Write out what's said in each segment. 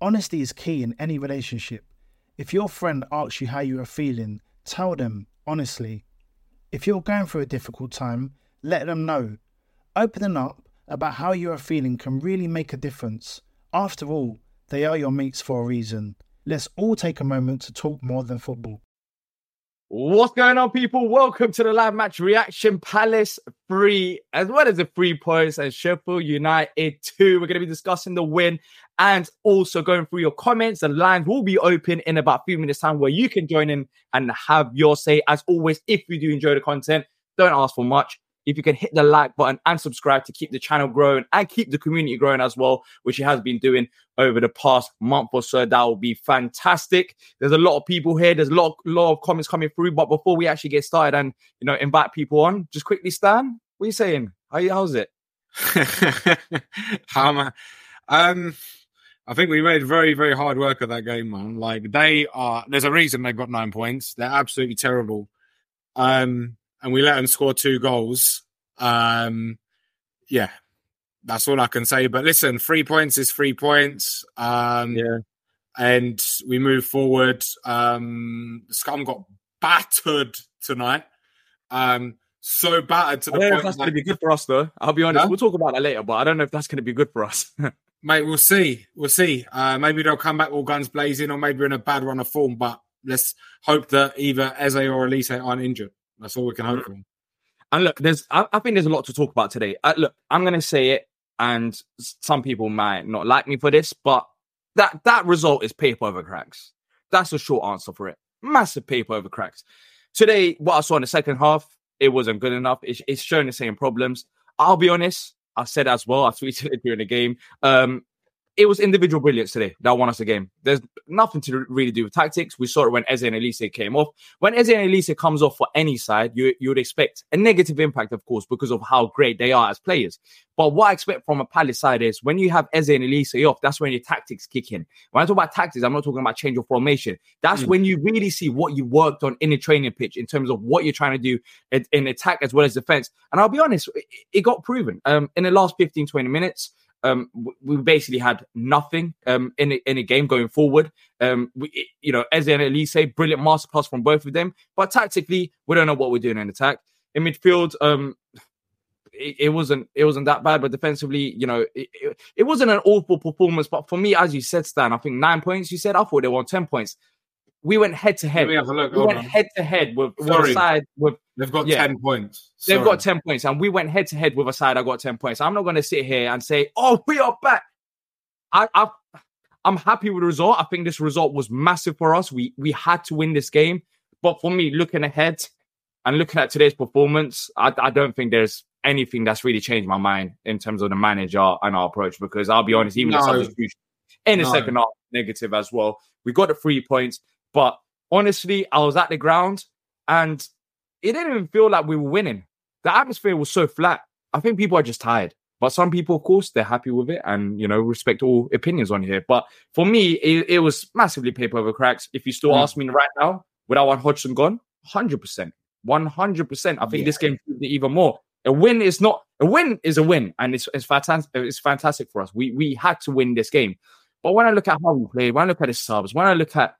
Honesty is key in any relationship. If your friend asks you how you are feeling, tell them honestly. If you're going through a difficult time, let them know. Opening up about how you are feeling can really make a difference. After all, they are your mates for a reason. Let's all take a moment to talk more than football. What's going on, people? Welcome to the live match reaction. Palace three, as well as the three points, and Sheffield United two. We're going to be discussing the win and also going through your comments. The lines will be open in about a few minutes' time where you can join in and have your say. As always, if you do enjoy the content, don't ask for much if you can hit the like button and subscribe to keep the channel growing and keep the community growing as well, which it has been doing over the past month or so, that will be fantastic. There's a lot of people here. There's a lot, lot of comments coming through. But before we actually get started and you know invite people on, just quickly, Stan, what are you saying? How how's it? How am I? Um, I think we made very, very hard work of that game, man. Like they are. There's a reason they got nine points. They're absolutely terrible. Um, and we let them score two goals. Um, yeah, that's all I can say. But listen, three points is three points. Um, Yeah. and we move forward. Um, Scum got battered tonight. Um, so battered to I the don't know if point, that's going to be good for us, though. I'll be honest. We'll talk about that later, but I don't know if that's going to be good for us. mate. We'll see. We'll see. Uh, maybe they'll come back all guns blazing, or maybe we're in a bad run of form. But let's hope that either Eze or Olise aren't injured. That's all we can hope for. And look, there's I, I think there's a lot to talk about today. Uh, look, I'm gonna say it, and some people might not like me for this, but that that result is paper over cracks. That's the short answer for it. Massive paper over cracks. Today, what I saw in the second half, it wasn't good enough. It's, it's showing the same problems. I'll be honest. I said as well. I tweeted it during the game. Um, it was individual brilliance today that won us the game. There's nothing to really do with tactics. We saw it when Eze and Olise came off. When Eze and Olise comes off for any side, you, you would expect a negative impact, of course, because of how great they are as players. But what I expect from a Palace side is when you have Eze and Olise off, that's when your tactics kick in. When I talk about tactics, I'm not talking about change of formation. That's when you really see what you worked on in the training pitch in terms of what you're trying to do in, in attack as well as defense. And I'll be honest, it, it got proven. Um, in the last 15, 20 minutes, um, we basically had nothing um, in a, in a game going forward. Um, we, you know, Eze and Olise, brilliant masterclass from both of them. But tactically, we don't know what we're doing in attack. In midfield, um, it, it wasn't it wasn't that bad, but defensively, you know, it, it, it wasn't an awful performance. But for me, as you said, Stan, I think nine points. You said I thought they won ten points. We went head to head. Let me have a look. We went head to head with, with a side with They've got Yeah. 10 points. They've got 10 points, and we went head to head with a side. I got 10 points. I'm not going to sit here and say, oh, we are back. I, I, I'm happy with the result. I think this result was massive for us. We we had to win this game. But for me, looking ahead and looking at today's performance, I, I don't think there's anything that's really changed my mind in terms of the manager and our approach. Because I'll be honest, even the substitution in the No. second half, negative as well. We got the three points, but honestly, I was at the ground and it didn't even feel like we were winning. The atmosphere was so flat. I think people are just tired. But some people, of course, they're happy with it and, you know, respect all opinions on here. But for me, it, it was massively paper over cracks. If you still Mm. ask me right now, without one Hodgson gone, 100%. 100%. I think this game proved it even more. A win is not, a win is a win. And it's, it's, fantastic, it's fantastic for us. We, we had to win this game. But when I look at how we played, when I look at the subs, when I look at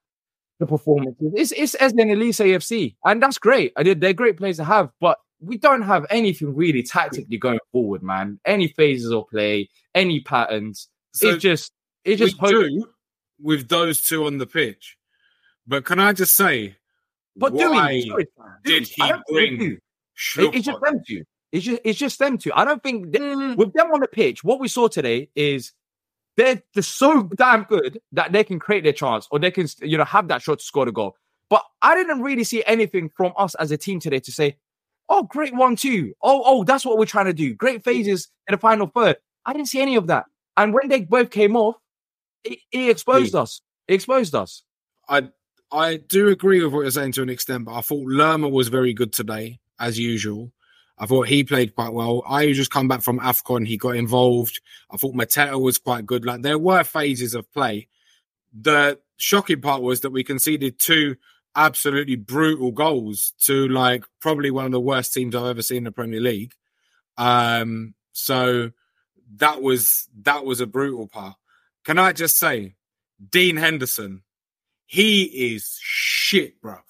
the performances, it's, it's Eze and Olise AFC. And that's great. I did, they're great players to have. But we don't have anything really tactically going forward, man. Any phases of play, any patterns. So it's just it's just we do, with those two on the pitch. But can I just say, But why do we? Did he don't think we bring. It- it's just them two. It's just it's just them two. I don't think th- Mm. with them on the pitch, what we saw today is they're they're so damn good that they can create their chance or they can you know have that shot to score the goal. But I didn't really see anything from us as a team today to say, "Oh, great one two. Oh, oh, that's what we're trying to do. Great phases in the final third. I didn't see any of that. And when they both came off, it, it exposed hmm. us. It exposed us. I I do agree with what you're saying to an extent, but I thought Lerma was very good today, as usual. I thought he played quite well. I just come back from AFCON, he got involved. I thought Mateta was quite good. Like there were phases of play. The shocking part was that we conceded two absolutely brutal goals to like probably one of the worst teams I've ever seen in the Premier League. Um, so that was that was a brutal part. Can I just say, Dean Henderson, he is shit, bruv.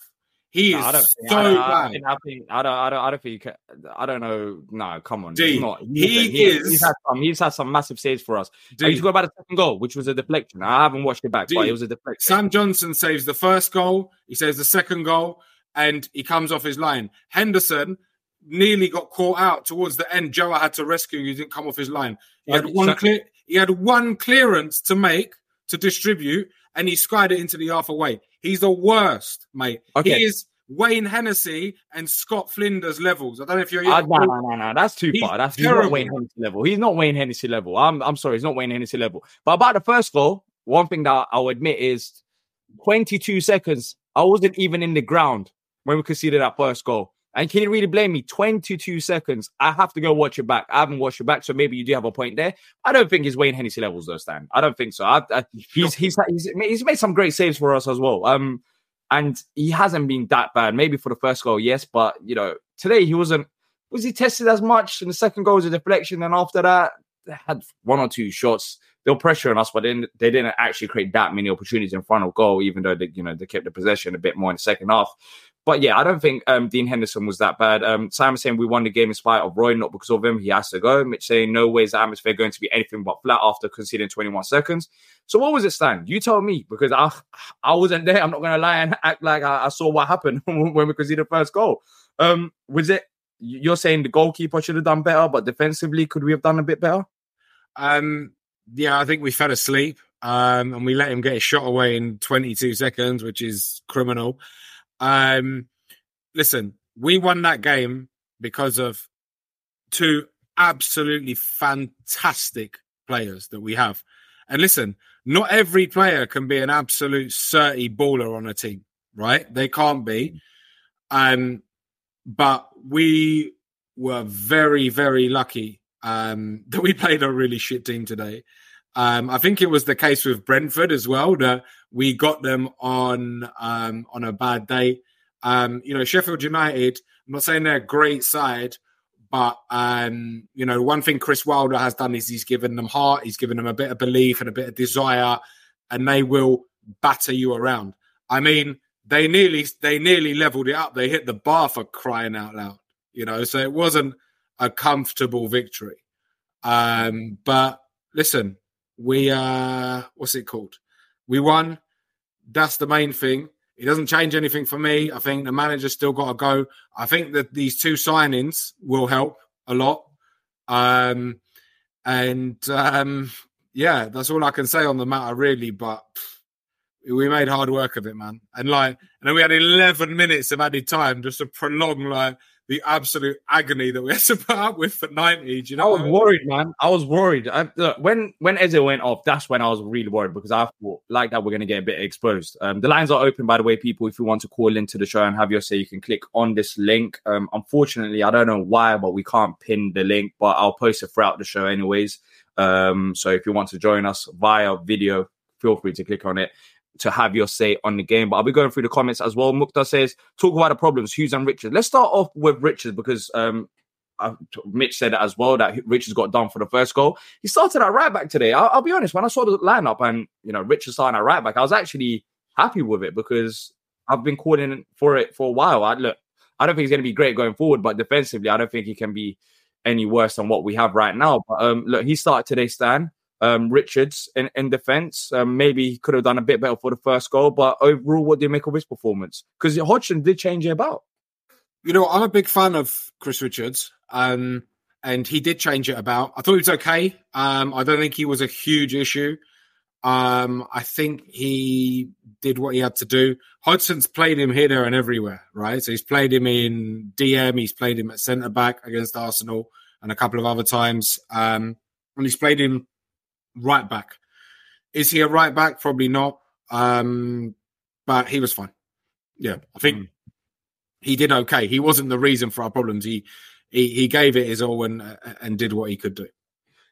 He is I don't, so I, don't, I, bad. think- I, think, I don't, I don't, I don't think you can. I don't know. No, come on. He's not. he he's, is- He's had some. He's had some massive saves for us. I Dean, used to go about the second goal, which was a deflection. I haven't watched it back, but it was a deflection. Sam Johnstone saves the first goal. He saves the second goal, and he comes off his line. Henderson nearly got caught out towards the end. Joa had to rescue. He didn't come off his line. He had one clear. He had one clearance to make to distribute, and he skied it into the half away. He's the worst, mate. Okay. He is Wayne Hennessy and Scott Flinders levels. I don't know if you're. Uh, no, no, no, no. That's too He's far. That's not Wayne Hennessy level. He's not Wayne Hennessy level. I'm, I'm sorry. He's not Wayne Hennessy level. But about the first goal, one thing that I'll admit is 22 seconds. I wasn't even in the ground when we conceded that first goal. And can you really blame me? 22 seconds. I have to go watch it back. I haven't watched it back, so maybe you do have a point there. I don't think he's Wayne Hennessy levels, though, Stan. I don't think so. I, I, he's, he's he's he's made some great saves for us as well. Um, and he hasn't been that bad. Maybe for the first goal, yes, but you know, today he wasn't. Was he tested as much? And the second goal was a deflection, and after that, they had one or two shots. They were pressuring us, but then they didn't actually create that many opportunities in front of goal. Even though they, you know, they kept the possession a bit more in the second half. But yeah, I don't think um, Dean Henderson was that bad. Um, saying we won the game in spite of Roy, not because of him. He has to go. Mitch saying no way is the atmosphere going to be anything but flat after conceding 21 seconds. So what was it, Stan? You tell me because I I wasn't there. I'm not going to lie and act like I, I saw what happened when we conceded the first goal. Um, was it? You're saying the goalkeeper should have done better, but defensively, could we have done a bit better? Um, yeah, I think we fell asleep. Um, and we let him get his shot away in 22 seconds, which is criminal. Um, listen, we won that game because of two absolutely fantastic players that we have. And listen, not every player can be an absolute certy baller on a team, right? They can't be. Um, but we were very, very lucky um, that we played a really shit team today. Um, I think it was the case with Brentford as well that we got them on um, on a bad day. Um, you know, Sheffield United. I'm not saying they're a great side, but um, you know, one thing Chris Wilder has done is he's given them heart, he's given them a bit of belief and a bit of desire, and they will batter you around. I mean, they nearly they nearly leveled it up. They hit the bar for crying out loud. You know, so it wasn't a comfortable victory. Um, but listen, we uh what's it called? We won. That's the main thing. It doesn't change anything for me. I think the manager's still got to go. I think that these two signings will help a lot. Um and um yeah, that's all I can say on the matter really, but we made hard work of it, man. And like and then we had 11 minutes of added time just to prolong like the absolute agony that we had to put up with for 90. Do you I know? was I mean? worried, man. I was worried. I, look, when when Eze went off, that's when I was really worried because I thought like that we're going to get a bit exposed. Um, the lines are open, by the way, people. If you want to call into the show and have your say, you can click on this link. Um, unfortunately, I don't know why, but we can't pin the link, but I'll post it throughout the show anyways. Um, so if you want to join us via video, feel free to click on it to have your say on the game. But I'll be going through the comments as well. Mukta says, talk about the problems, Hughes and Richards. Let's start off with Richards because um, uh, Mitch said it as well that Richards got done for the first goal. He started at right back today. I'll, I'll be honest, when I saw the lineup and you know Richards starting at right back, I was actually happy with it because I've been calling for it for a while. I look, I don't think he's going to be great going forward, but defensively, I don't think he can be any worse than what we have right now. But um, look, he started today, Stan. Um, Richards in, in defense. Um, maybe he could have done a bit better for the first goal, but overall, what do you make of his performance? Because Hodgson did change it about. You know, I'm a big fan of Chris Richards, um, and he did change it about. I thought he was okay. Um, I don't think he was a huge issue. Um, I think he did what he had to do. Hodgson's played him here, there, and everywhere, right? So he's played him in DM, he's played him at centre back against Arsenal, and a couple of other times. Um, and he's played him right back. Is he a right back? Probably not. Um, but he was fine. Yeah, I think mm. he did okay. He wasn't the reason for our problems. He he, he gave it his all and and did what he could do.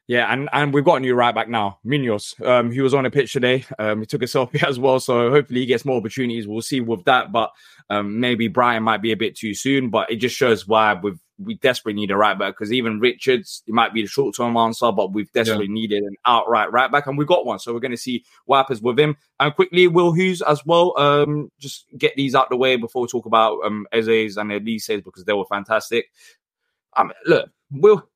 Yeah, and, and we've got a new right back now, Munoz. Um, he was on the pitch today. Um, he took a selfie as well, so hopefully he gets more opportunities. We'll see with that, but um, maybe Brian might be a bit too soon. But it just shows why we've we desperately need a right back because even Richards, it might be the short term answer, but we've desperately yeah. needed an outright right back, and we got one. So we're going to see what happens with him. And quickly, Will Hughes as well. Um, just get these out the way before we talk about um Eze's and Olise's because they were fantastic. Um, look, Will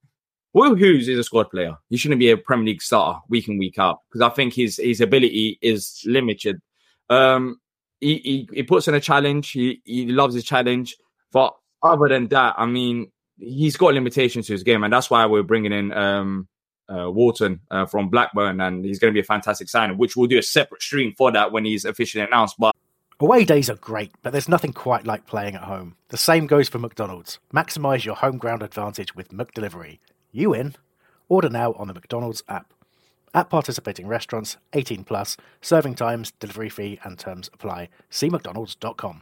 Will Hughes is a squad player. He shouldn't be a Premier League starter week in week out because I think his his ability is limited. Um, he, he, he puts in a challenge. He he loves his challenge, but other than that, I mean, he's got limitations to his game, and that's why we're bringing in um uh, Wharton uh, from Blackburn, and he's going to be a fantastic signing. Which we'll do a separate stream for that when he's officially announced. But Away days are great, but there's nothing quite like playing at home. The same goes for McDonald's. Maximise your home ground advantage with McDelivery. You in? Order now on the McDonald's app. At participating restaurants, 18 plus, serving times, delivery fee, and terms apply. See McDonald's.com.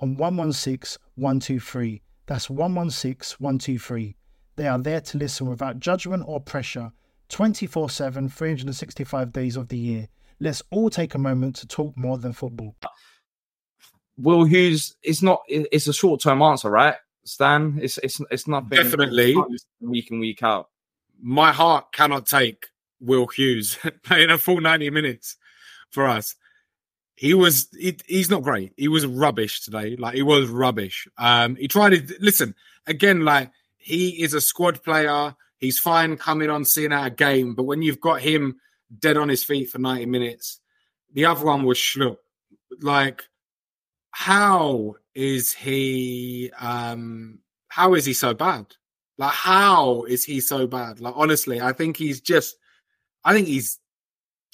on 116 123. That's 116 123. They are there to listen without judgment or pressure 24 7, 365 days of the year. Let's all take a moment to talk more than football. Will Hughes, it's not, it's a short term answer, right? Stan. It's it's it's nothing. Definitely week in week out. My heart cannot take Will Hughes playing a full ninety minutes for us. He was he, he's not great. He was rubbish today. Like he was rubbish. Um, he tried to listen again. Like he is a squad player. He's fine coming on, seeing out a game. But when you've got him dead on his feet for ninety minutes, the other one was Schlupp. Like how is he um how is he so bad? Like how is he so bad? Like honestly, I think he's just I think he's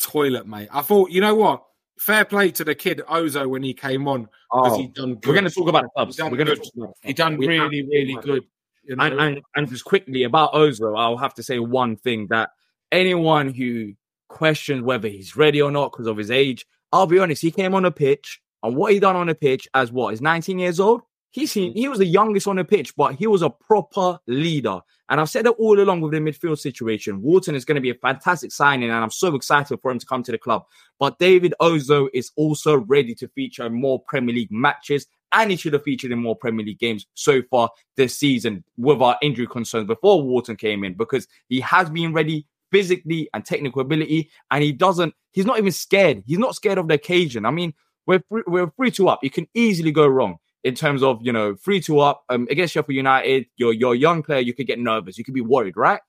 toilet, mate. I thought, you know what? Fair play to the kid Ozoh when he came on oh, he done good. We're going to talk about the clubs. We're going to he done we really, really good. You know? and, and and just quickly about Ozoh, I'll have to say one thing that anyone who questions whether he's ready or not because of his age, I'll be honest, he came on a pitch and what he done on the pitch as what is 19 years old. Seen, he was the youngest on the pitch, but he was a proper leader. And I've said it all along with the midfield situation. Wharton is going to be a fantastic signing, and I'm so excited for him to come to the club. But David Ozoh is also ready to feature more Premier League matches, and he should have featured in more Premier League games so far this season with our injury concerns before Wharton came in, because he has been ready physically and technical ability, and he doesn't, he's not even scared. He's not scared of the occasion. I mean, we're free, we're three to up. You can easily go wrong in terms of you know three to up um, against Sheffield United. You're you're a young player. You could get nervous. You could be worried, right?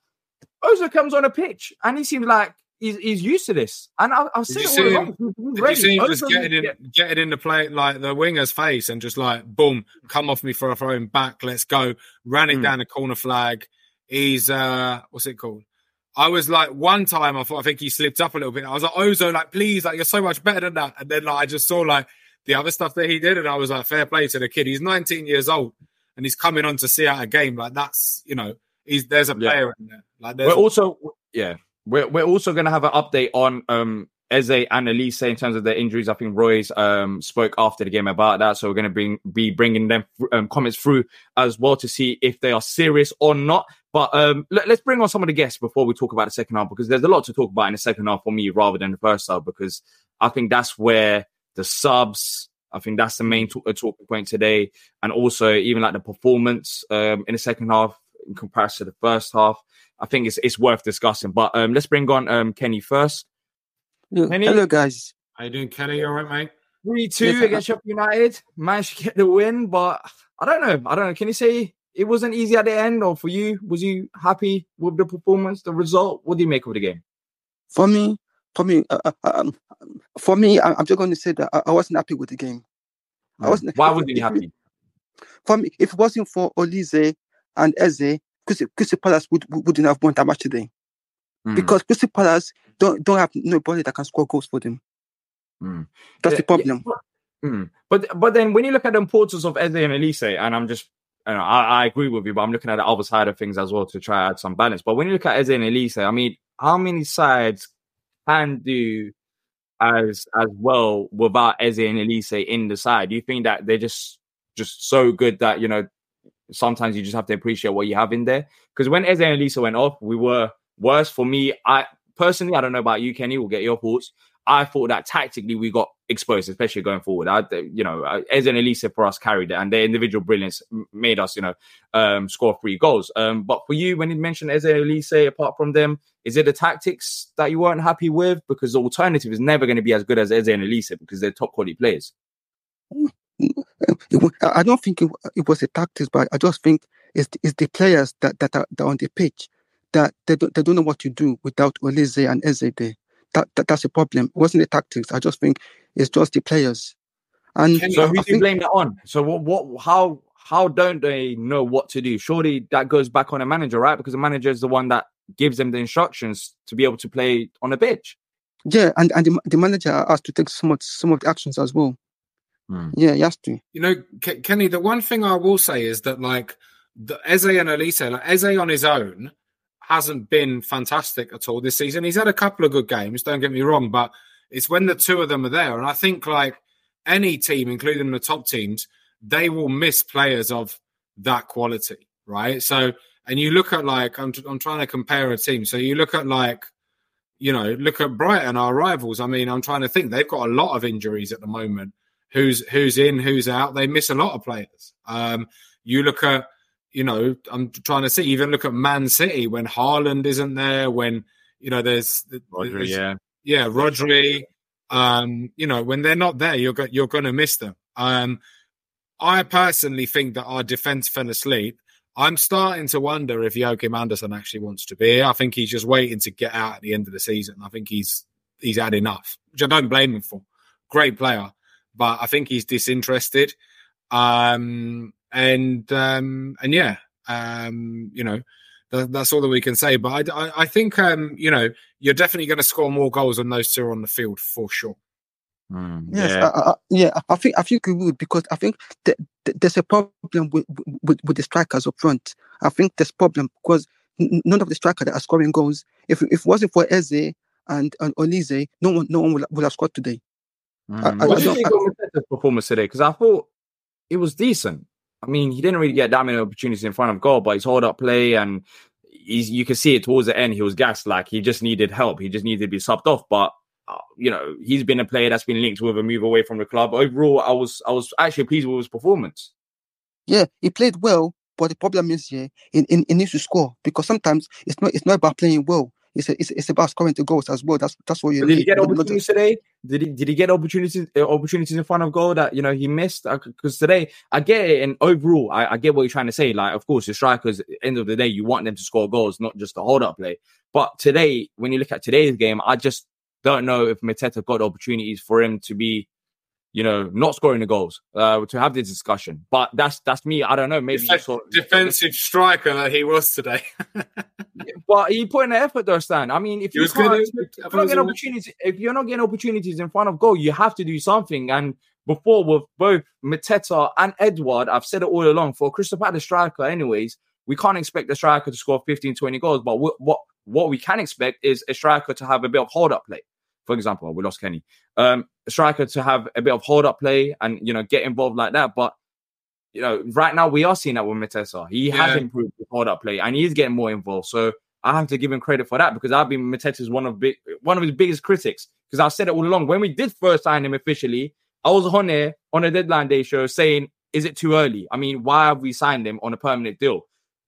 Ozoh comes on a pitch and he seems like he's, he's used to this. And I, I've seen it all along. Did you see him just getting in, getting in the play like the winger's face and just like boom, come off me for a throwing back. Let's go. Ran it mm. down the corner flag. He's uh what's it called? I was like, one time I thought I think he slipped up a little bit. I was like, Ozoh, like, please, like, you're so much better than that. And then like I just saw like the other stuff that he did, and I was like, fair play to the kid. He's 19 years old and he's coming on to see out a game. Like that's you know, he's there's a player yeah. in there. Like we're also yeah. We're, we're also going to have an update on um Eze and Olise in terms of their injuries. I think Roy's um, spoke after the game about that, so we're going to bring be bringing them um, comments through as well to see if they are serious or not. But um, let, us bring on some of the guests before we talk about the second half because there's a lot to talk about in the second half for me rather than the first half because I think that's where the subs. I think that's the main talk, uh, talking point today, and also even like the performance um, in the second half in comparison to the first half. I think it's it's worth discussing. But um, let's bring on um, Kenny first. Hello, Kenny? hello guys. How you doing, Kenny? You all right, mate? Three two Yes, against Sheffield United. Managed to get the win, but I don't know. I don't know. Can you say it wasn't easy at the end, or for you, was you happy with the performance, the result? What do you make of the game? For me, for me, uh, uh, um, for me, I, I'm just going to say that I, I wasn't happy with the game. I wasn't. Why wasn't you happy? For me, if it wasn't for Olise and Eze, Crystal Palace would, would- wouldn't have won that match today Mm. because Crystal Palace don't don't have nobody that can score goals for them. Mm. That's Yeah, the problem. yeah, but- mm. But but then when you look at the importance of Eze and Olise, and I'm just I, know, I, I agree with you, but I'm looking at the other side of things as well to try add some balance. But when you look at Eze and Olise, I mean, how many sides can do as as well without Eze and Olise in the side? Do you think that they're just just so good that you know sometimes you just have to appreciate what you have in there? Because when Eze and Olise went off, we were worse. For me, I personally, I don't know about you, Kenny. We'll get your thoughts. I thought that tactically we got exposed, especially going forward. I, you know, uh, Eze and Olise for us carried it, and their individual brilliance made us, you know, um, score three goals. Um, but for you, when you mentioned Eze and Olise, apart from them, is it the tactics that you weren't happy with? Because the alternative is never going to be as good as Eze and Olise because they're top quality players. I don't think it, was the tactics, but I just think it's the, it's the players that, that, are, that are on the pitch that they don't, they don't know what to do without Olise and Eze there. That, that that's the problem. It wasn't the tactics. I just think it's just the players. And Kenny, So I who do you blame that on? So what? What? How? How don't they know what to do? Surely that goes back on a manager, right? Because the manager is the one that gives them the instructions to be able to play on a pitch. Yeah, and, and the, the manager has to take some of some of the actions as well. Hmm. Yeah, he has to. You know, Ke- Kenny, the one thing I will say is that like the Eze and Olise, like Eze on his own hasn't been fantastic at all this season. He's had a couple of good games, don't get me wrong, but it's when the two of them are there. And I think like any team, including the top teams, they will miss players of that quality, right? So, and you look at like I'm I'm trying to compare a team. So you look at like you know, look at Brighton, our rivals. I mean, I'm trying to think. They've got a lot of injuries at the moment. Who's who's in, who's out? They miss a lot of players. Um, you look at, you know, I'm trying to see. Even look at Man City when Haaland isn't there. When you know, there's, there's yeah. yeah, Rodri. Um, you know, when they're not there, you're go- you're going to miss them. Um, I personally think that our defense fell asleep. I'm starting to wonder if Joachim Andersen actually wants to be here. I think he's just waiting to get out at the end of the season. I think he's he's had enough, which I don't blame him for. Great player, but I think he's disinterested. Um, and um, and yeah, um, you know, that, that's all that we can say. But I, I, I think um, you know, you're definitely going to score more goals when those two are on the field for sure. Mm, Yes, yeah. I, I, yeah. I think I think we would because I think th- th- there's a problem with, with with the strikers up front. I think there's problem because n- none of the strikers that are scoring goals. If if it wasn't for Eze and and Olise, no one no one would, would have scored today. Mm. I- I what do you don't- think of Mateta's performance today? Because I thought it was decent. I mean, he didn't really get that many opportunities in front of goal, but his hold up play and he's you can see it towards the end. He was gassed, like he just needed help. He just needed to be subbed off. But uh, you know, he's been a player that's been linked with a move away from the club. Overall, I was I was actually pleased with his performance. Yeah, he played well, but the problem is yeah, he, he, he needs to score because sometimes it's not it's not about playing well. It's, it's, it's about scoring the goals as well. That's that's what you But did he need. get Not- not opportunities today? Did he did he get opportunities uh, opportunities in front of goal that you know he missed? Because today I get it, and overall I, I get what you're trying to say. Like, of course, the strikers. End of the day, you want them to score goals, not just the hold up play. But today, when you look at today's game, I just don't know if Mateta got opportunities for him to be, you know, not scoring the goals uh, to have this discussion. But that's that's me. I don't know. Maybe Def- saw- defensive striker that he was today. but he put in the effort though, Stan. I mean, if you can't, if you're not getting opportunities, if you're not getting opportunities in front of goal, you have to do something. And before with both Mateta and Edouard, I've said it all along for Crystal Palace striker, anyways, we can't expect the striker to score 15, 20 goals. But what what what we can expect is a striker to have a bit of hold up play. For example, we lost Kenny. Um, striker to have a bit of hold up play and you know get involved like that. But you know, right now we are seeing that with Mateta. He has improved with hold up play and he's getting more involved. So I have to give him credit for that because I've been Mateta's one of big one of his biggest critics. Because I said it all along. When we did first sign him officially, I was on there on a deadline day show saying, Is it too early? I mean, why have we signed him on a permanent deal?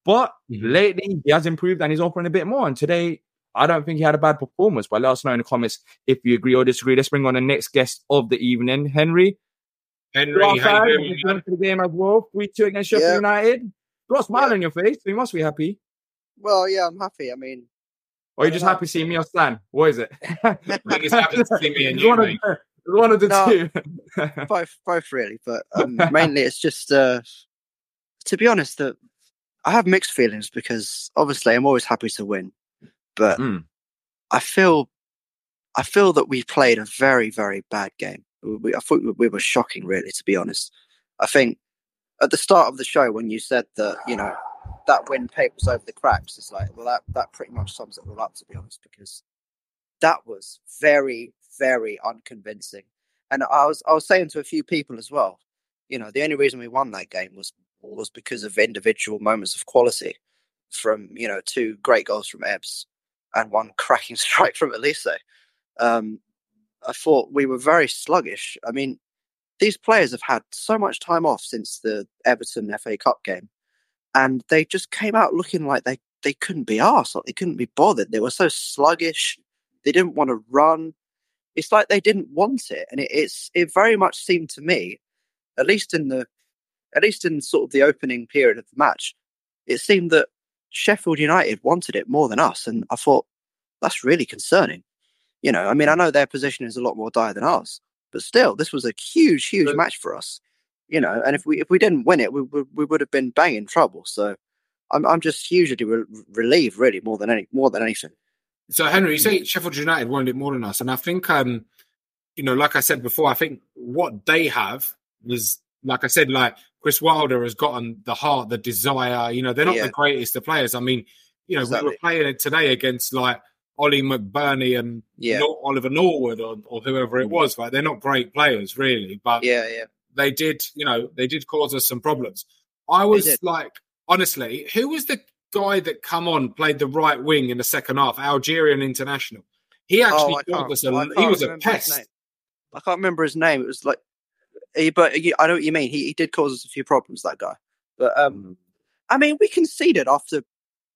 But Mhm. lately he has improved and he's offering a bit more. And today I don't think he had a bad performance. But let us know in the comments if you agree or disagree. Let's bring on the next guest of the evening, Henry. Henry, Ross, how you doing, you man? going to the game as well. 3 2 against Sheffield Yeah. United. Got a smile Yeah. on your face. You must be happy. Well, yeah, I'm happy. I mean, Or you just don't know. happy seeing me or Stan? What is it? I think he's happy to see me and you, one, of, mate. one of the No. two. both, both really, but um, mainly it's just, uh, to be honest, that I have mixed feelings because obviously I'm always happy to win, but Mm. I feel, I feel that we played a very, very bad game. We, I thought we- we were shocking, really, to be honest. I think at the start of the show when you said that, you know, that win papers over the cracks, it's like, well, that that pretty much sums it all up, to be honest, because that was very, very unconvincing. And I was I was saying to a few people as well, you know, the only reason we won that game was was because of individual moments of quality from, you know, two great goals from Ebbs and one cracking strike from Olise. Um, I thought we were very sluggish. I mean, these players have had so much time off since the Everton FA Cup game, and they just came out looking like they, they couldn't be arsed, like they couldn't be bothered. They were so sluggish. They didn't want to run. It's like they didn't want it, and it, it's it very much seemed to me, at least in the, at least in sort of the opening period of the match, it seemed that Sheffield United wanted it more than us, and I thought that's really concerning. You know, I mean, I know their position is a lot more dire than ours, but still, this was a huge, huge But- match for us. You know, and if we if we didn't win it, we we, we would have been bang in trouble. So, I'm I'm just hugely re- relieved, really, more than any more than anything. So Henry, you say Sheffield United wanted it more than us, and I think, um, you know, like I said before, I think what they have was, like I said, like Chris Wilder has gotten the heart, the desire. You know, they're not Yeah. the greatest of players. I mean, you know, we Exactly. were playing it today against like Ollie McBurnie and Yeah. Mm. Nor- Oliver Norwood or, or whoever it was. Right, they're not great players really, but Yeah, yeah. they did, you know, they did cause us some problems. I was like, honestly, who was the guy that come on played the right wing in the second half? Algerian international. He actually Oh, caused can't- us a. He was a pest. I can't remember his name. It was like, but I know what you mean. He, he did cause us a few problems. That guy, but Mm. um, I mean, we conceded after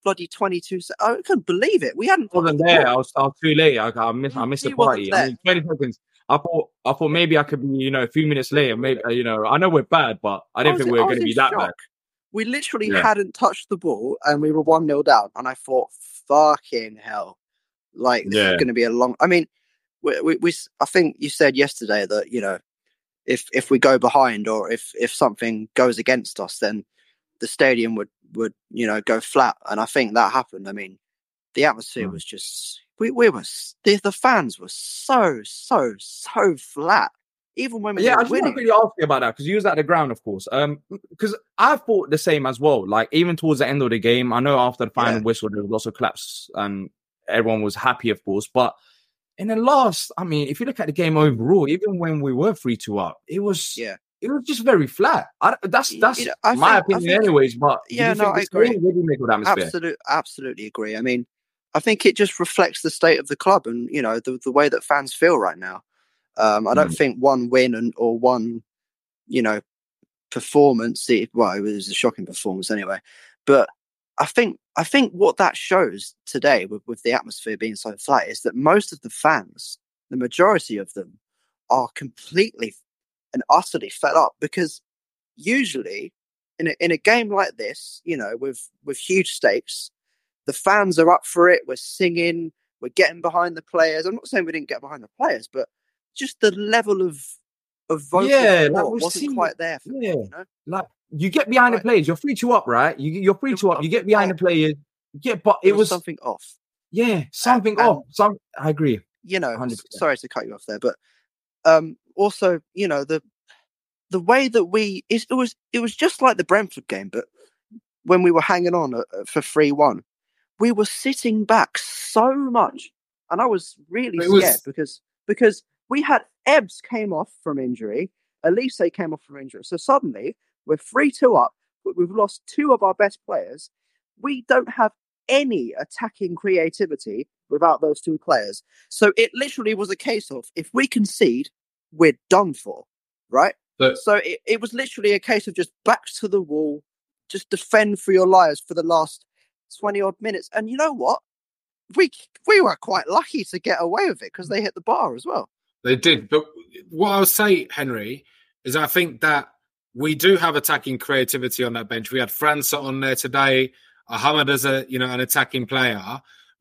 bloody twenty two. Se- I couldn't believe it. We hadn't I wasn't there. I was, I was too late. I, I missed. I missed the party. I mean, twenty seconds. I thought. I thought maybe I could be, you know, a few minutes later. Maybe, you know, I know we're bad, but I didn't was think we were going to be that bad. We literally Yeah. hadn't touched the ball, and we were one 0 down. And I thought, fucking hell, like this Yeah. is going to be a long. I mean, we, we, we, I think you said yesterday that you know, if if we go behind or if if something goes against us, then the stadium would would you know go flat. And I think that happened. I mean, the atmosphere Mm. was just we we were the, the fans were so so so flat. Even when we Yeah, I were just want to winning. ask you about that because you was at the ground, of course. Um, because I thought the same as well. Like even towards the end of the game, I know after the final Yeah. whistle there was lots of claps and everyone was happy, of course. But in the last, I mean, if you look at the game overall, even when we were three two up, it was Yeah. it was just very flat. I, that's that's you know, my think- opinion, think- anyways. But Yeah, you no, I agree. same? What make of the atmosphere? Absolutely, absolutely agree. I mean, I think it just reflects the state of the club and you know the the way that fans feel right now. Um, I don't Mm. think one win and or one, you know, performance. It, well, it was a shocking performance anyway, but I think I think what that shows today with, with the atmosphere being so flat is that most of the fans, the majority of them, are completely and utterly fed up because usually in a, in a game like this, you know, with with huge stakes, the fans are up for it. We're singing, we're getting behind the players. I'm not saying we didn't get behind the players, but just the level of of vocal Yeah, wasn't seen- quite there. For me, yeah. you know? Like you get behind Right. the players, you're free to up, right? You you're free to up. You get behind the players. Yeah, but it was something off. yeah something and- off. Some I agree. you know, 100%. sorry to cut you off there, but um, also, you know, the the way that we it, it was it was just like the Brentford game, but when we were hanging on uh, uh, for three one, we were sitting back so much, and I was really It was- scared because because we had Ebbs came off from injury, Olise came off from injury. So suddenly we're 3 2 up, but we've lost two of our best players. We don't have any attacking creativity without those two players. So it literally was a case of if we concede, we're done for, right? But- so it, it was literally a case of just back to the wall, just defend for your lives for the last 20 odd minutes. And you know what? We we were quite lucky to get away with it because they hit the bar as well. They did. But what I'll say, Henry, is I think that we do have attacking creativity on that bench. We had França on there today. Ahmed is a you know an attacking player,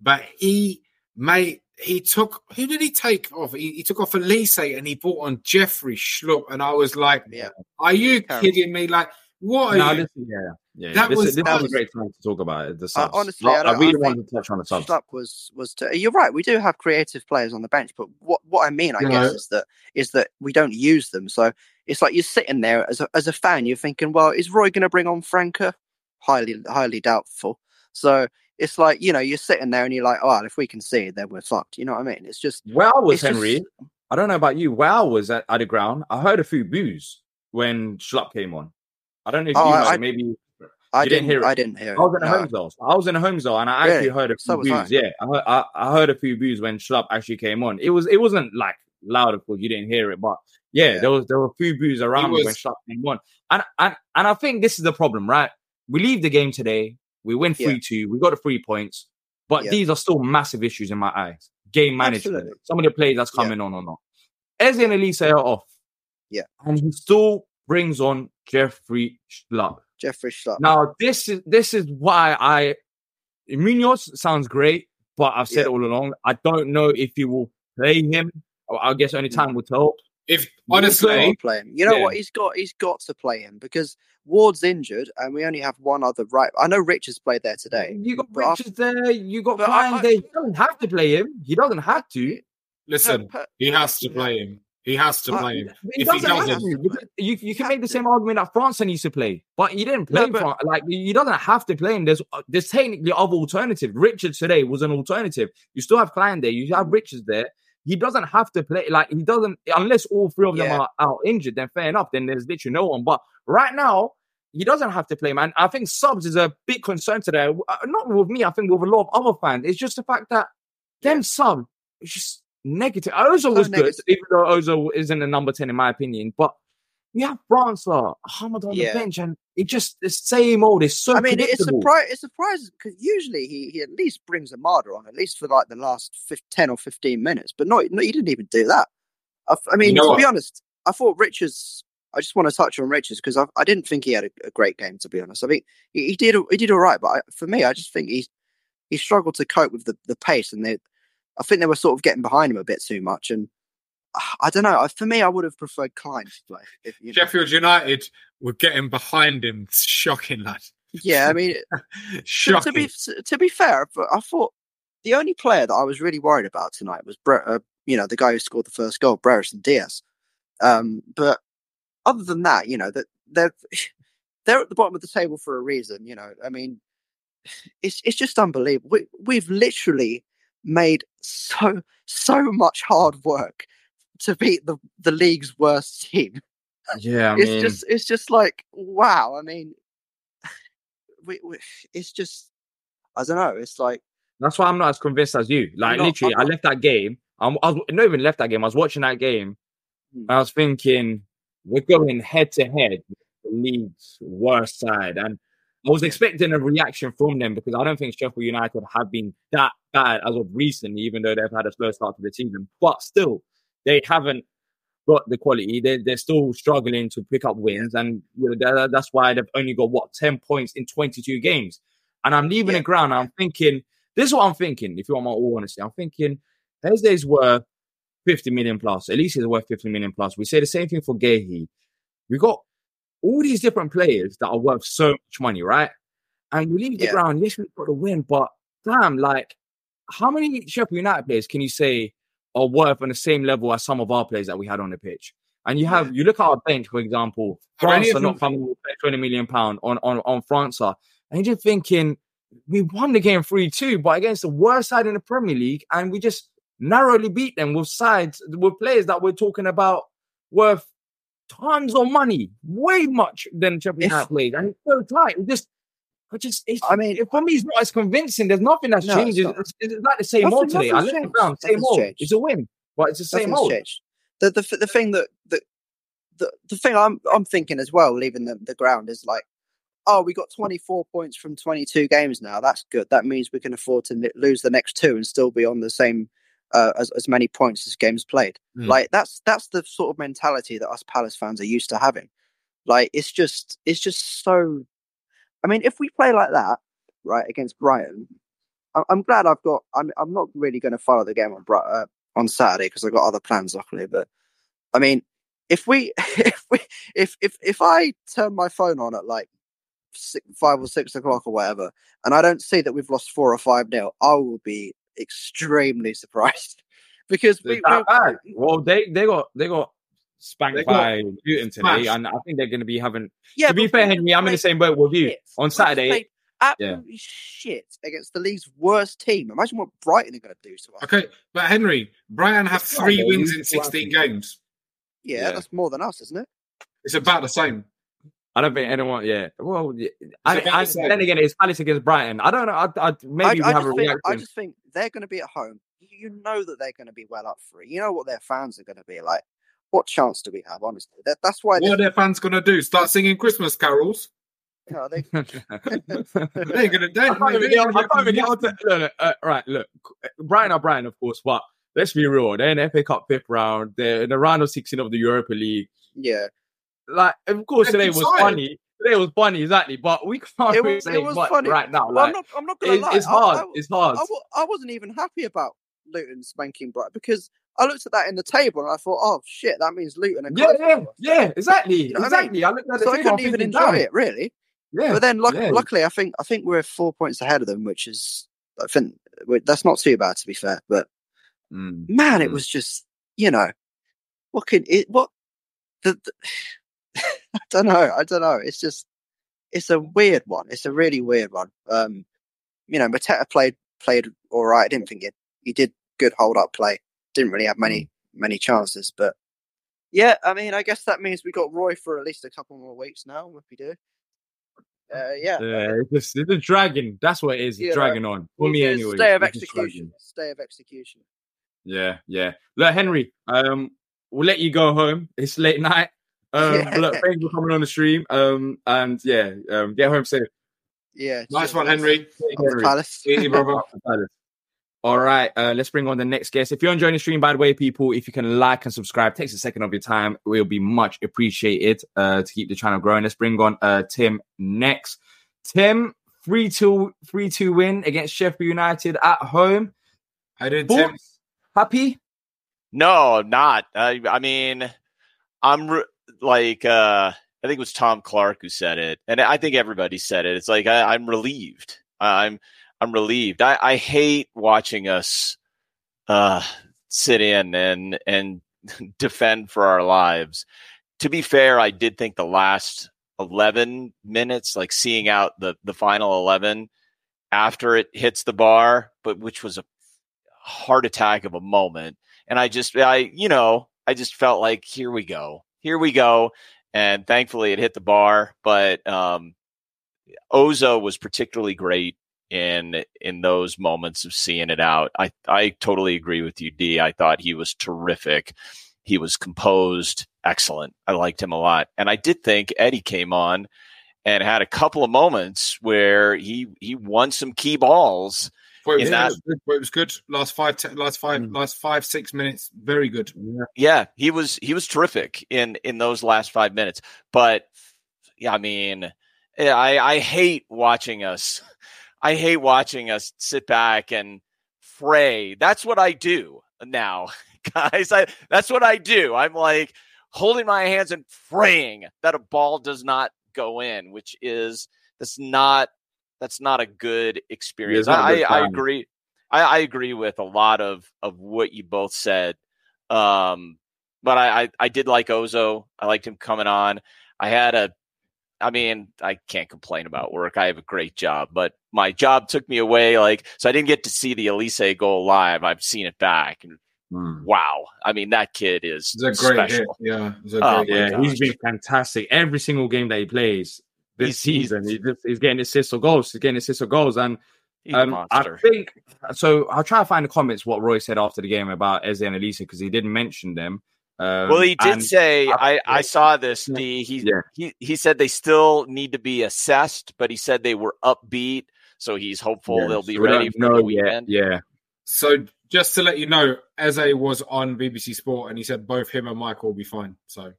but he made he took who did he take off? He, he took off Olise and he brought on Jeffrey Schlupp, and I was like, Yeah. "Are you Terrible. kidding me? Like, what are No, you?" this, yeah, yeah. That this, was- is, this that is a great time to talk about it. The uh, subs. honestly, I I, don't- I really think wanted to touch on the subs. Schlupp was was to, you're right. We do have creative players on the bench, but what what I mean, I You guess, know- is that is that we don't use them. So it's like you're sitting there as a as a fan, you're thinking, well, is Roy going to bring on Franca? Highly highly doubtful. So it's like you know you're sitting there and you're like, oh, if we can see it, then we're fucked. You know what I mean? It's just I was it's just- Henry, I don't know about you. Wow was at, at the ground, I heard a few boos when Schlupp came on. I don't know if Oh, you I- heard I- maybe I You didn't didn't hear it? I didn't hear it. I was in a home zone. I was in a home zone, and I Really? actually heard a few So boos. I. Yeah, I heard, I, I heard a few boos when Schlupp actually came on. It was it wasn't like loud, of course, you didn't hear it, but yeah, Yeah. there was there were a few boos around me when Schlupp came and and and I think this is the problem, right? We leave the game today, we win Yeah. three two, we got the three points, but Yeah. these are still massive issues in my eyes. Game management, Absolutely. some of the plays that's Yeah. coming on or not. Eze and Olise are off, Yeah. and he still brings on Jeffrey Schlupp. Jeffrey Schlupp. Now, this is this is why I Munoz sounds great, but I've said Yeah. all along, I don't know if he will play him. I guess only Mm. time will tell. If honestly, play him. You know Yeah. what? He's got he's got to play him because Ward's injured and we only have one other right. I know Richards played there today. You got But I- Richards there, you got but I- Clyne I- there. He doesn't have to play him. He doesn't have to. listen, Per- he has to play him. He has to play him. He If doesn't have doesn't- to. You, you can make the same argument that França needs to play, but he didn't play. No, França. Like he doesn't have to play him. There's uh, there's technically other alternative. Richards today was an alternative. You still have Clyne there. You have Richards there. He doesn't have to play. Like he doesn't unless all three of them Yeah. are out injured. Then fair enough. Then there's literally no one. But right now. He doesn't have to play, man. I think subs is a big concern today. Uh, Not with me, I think with a lot of other fans. It's just the fact that them sub is just negative. Ozoh So was good, even though Ozoh isn't a number 10 in my opinion. But we have Ahmed on Yeah. the bench, and it just the same old. It's so I mean, it's predictable. surpri- It's surprising because usually he, he at least brings Ahamada on at least for like the last fif- ten or fifteen minutes, but no, no, he didn't even do that. I mean, know to what? be honest, I thought Richards. I just want to touch on Richards because I, I didn't think he had a, a great game. To be honest, I think he, he did he did all right, but I, for me, I just think he he struggled to cope with the, the pace, and they, I think they were sort of getting behind him a bit too much. And I don't know. For me, I would have preferred Clyne to play. If, you know. Sheffield United were getting behind him. It's shocking, lad. Yeah, I mean, to, Shocking. to be to be fair, but I thought the only player that I was really worried about tonight was Bre- uh, you know the guy who scored the first goal, Brereton Diaz. Um, but other than that, you know that they're they're at the bottom of the table for a reason. You know, I mean, it's it's just unbelievable. We, we've literally made so so much hard work to beat the the league's worst team yeah, I it's mean, just it's just like wow i mean we, we, it's just i don't know it's like that's why I'm not as convinced as you. Like not- literally, I left that game. I'm, I was not even left that game. I was watching that game. Hmm. I was thinking we're going head to head the league's worst side, and I was expecting a reaction from them because I don't think Sheffield United have been that bad as of recently, even though they've had a slow start to the season. But still, they haven't got the quality. They they're still struggling to pick up wins, and you know that, that's why they've only got what ten points in twenty two games. And I'm leaving Yeah. the ground. I'm thinking this is what I'm thinking. If you want my all honesty, I'm thinking Thursday's worth 50 million plus. At least is worth 50 million plus. We say the same thing for Guéhi. We got all these different players that are worth so much money, right? And you leave the Yeah. ground, yes, we've got to win, but damn, like, how many Sheffield United players can you say are worth on the same level as some of our players that we had on the pitch? And you have, you look at our bench, for example, France are not coming with 20 million pound on on on France, are, and you're just thinking we won the game 3 2, but against the worst side in the Premier League, and we just narrowly beat them with sides with players that we're talking about worth tons of money, way much than United played, and it's so tight. It just, I just, it's, I mean- for me, it's not as convincing. There's nothing that's No, it's changed. It's, not. it's, like the same old today. I it changed. same old. It's a win, but it's the same Nothing's old. changed. The, the the thing that the, the the thing I'm I'm thinking as well, leaving the, the ground is like, oh, we got 24 points from 22 games now. That's good. That means we can afford to lose the next two and still be on the same uh, as as many points as games played. Mm. Like that's that's the sort of mentality that us Palace fans are used to having. Like it's just it's just so. I mean, if we play like that, right, against Brighton, I'm glad I've got. I'm I'm not really going to follow the game on uh, on Saturday because I've got other plans, luckily. But I mean, if we if we if if if I turn my phone on at like six, five or six o'clock or whatever, and I don't see that we've lost four or five nil, I will be extremely surprised because we, we-. Well, they they got they got spanked got by Luton today, smashed. and I think they're going to be having. yeah. to be fair, Henry, I'm in the same boat with you. shit. On Saturday, played absolutely shit against the league's worst team. Imagine what Brighton are going to do to us. Okay, but Henry, Brighton have It's three wins in 16 games. Yeah, Yeah. that's more than us, isn't it? It's about the same. I don't think anyone. Yeah. Well, yeah. I, about I, the then again, it's Palace against Brighton. I don't know. I, I, maybe I, we I have a think, I just think they're going to be at home. You you know that they're going to be well up for it. You know what their fans are going to be like. What chance do we have? Honestly, that, that's why. What are They, their fans going to do? Start singing Christmas carols? you they, They're going to. I can't even get on. I can't even get on to, look, look, uh, right, look. Brighton are Brighton, of course, but let's be real. They're in the FA Cup fifth round. They're in the round of 16 of the Europa League. yeah, Like, of course, They're today was funny. Today was funny, exactly. But we can't It really was- say it was funny. right now. well, I'm not. I'm not going to it's, lie. it's hard. I, it's hard. I, wa- I wasn't even happy about Luton spanking Brighton because I looked at that in the table and I thought, oh shit, that means Luton. Are yeah, yeah, yeah, exactly, You know what I mean? exactly. I looked at the So I couldn't even enjoy damn. it really. Yeah, But then, luck- yeah. luckily, I think I think we're four points ahead of them, which is I think that's not too bad to be fair. But Mm. man, it Mm. was just you know what can it what the, the I don't know I don't know. It's just it's a weird one. It's a really weird one. Um, you know, Mateta played played all right. I didn't think it. He did good hold up play. Didn't really have many many chances, but yeah, I mean, I guess that means we got Roy for at least a couple more weeks now. If we do, uh, yeah, Yeah, it's just it's a dragging. That's what it is. You It's know, dragging on for me anyway. Stay of execution. Stay of execution. Yeah, yeah. Look, Henry, um, we'll let you go home. It's late night. Um, Yeah. look, thanks for coming on the stream. Um, and yeah, um, get home safe. Yeah, Nice one. Henry. Henry. Palace. Easy, brother. All right, uh, let's bring on the next guest. If you're enjoying the stream, by the way, people, if you can like and subscribe, takes a second of your time. It will be much appreciated uh, to keep the channel growing. Let's bring on uh, Tim next. Tim, 3 2 3 2 win against Sheffield United at home. How did doing, Tim? Happy? No, not. I, I mean, I'm re- like, uh, I think it was Tom Clark who said it, and I think everybody said it. It's like I, I'm relieved. I'm I'm relieved. I, I hate watching us uh, sit in and and defend for our lives. To be fair, I did think the last eleven minutes, like seeing out the the final eleven after it hits the bar, but which was a heart attack of a moment and I just I you know I just felt like here we go here we go and thankfully it hit the bar but um Ozoh was particularly great in in those moments of seeing it out I I totally agree with you D I thought he was terrific he was composed excellent I liked him a lot and I did think Eddie came on and had a couple of moments where he he won some key balls Well, it, was that- good. Well, it was good. Last five, te- last five, Mm. last five, six minutes. Very good. Yeah, he was he was terrific in in those last five minutes. But yeah, I mean, I I hate watching us. I hate watching us sit back and fray. That's what I do now, guys. I that's what I do. I'm like holding my hands and fraying that a ball does not go in, which is that's not that's not a good experience. I, good I agree. I, I agree with a lot of of what you both said. Um, but I, I I did like Ozoh. I liked him coming on. I had a I mean, I can't complain about work. I have a great job, but my job took me away. Like, so I didn't get to see the Olise goal live. I've seen it back, and Hmm. wow, I mean, that kid is It's a great hit. Yeah, a Oh, great my. Yeah, gosh. he's been fantastic. Every single game that he plays this He's- he's- season, he just, he's getting assists or goals. He's getting assists or goals, and He's a um, I think so. I'll try to find the comments what Roy said after the game about Eze and Olise because he didn't mention them. Um, well, he did and- say, I, I saw this. D. He, Yeah. he he said they still need to be assessed, but he said they were upbeat, so he's hopeful Yeah, they'll be so ready don't for know the yet. Yeah, So just to let you know, Eze was on BBC Sport and he said both him and Michael will be fine. So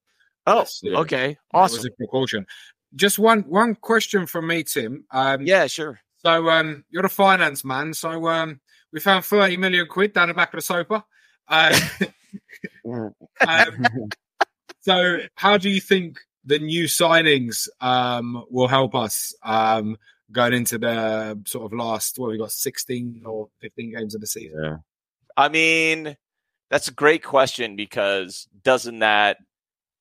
Oh, Yes, yeah. okay, that was awesome. a precaution. Just one one question from me, Tim. Um, Yeah, sure. So um, you're a finance man. So um, we found 30 million quid down the back of the sofa. Uh, so how do you think the new signings um, will help us um, going into the sort of last, what we got, 16 or 15 games of the season? yeah. I mean, that's a great question because doesn't that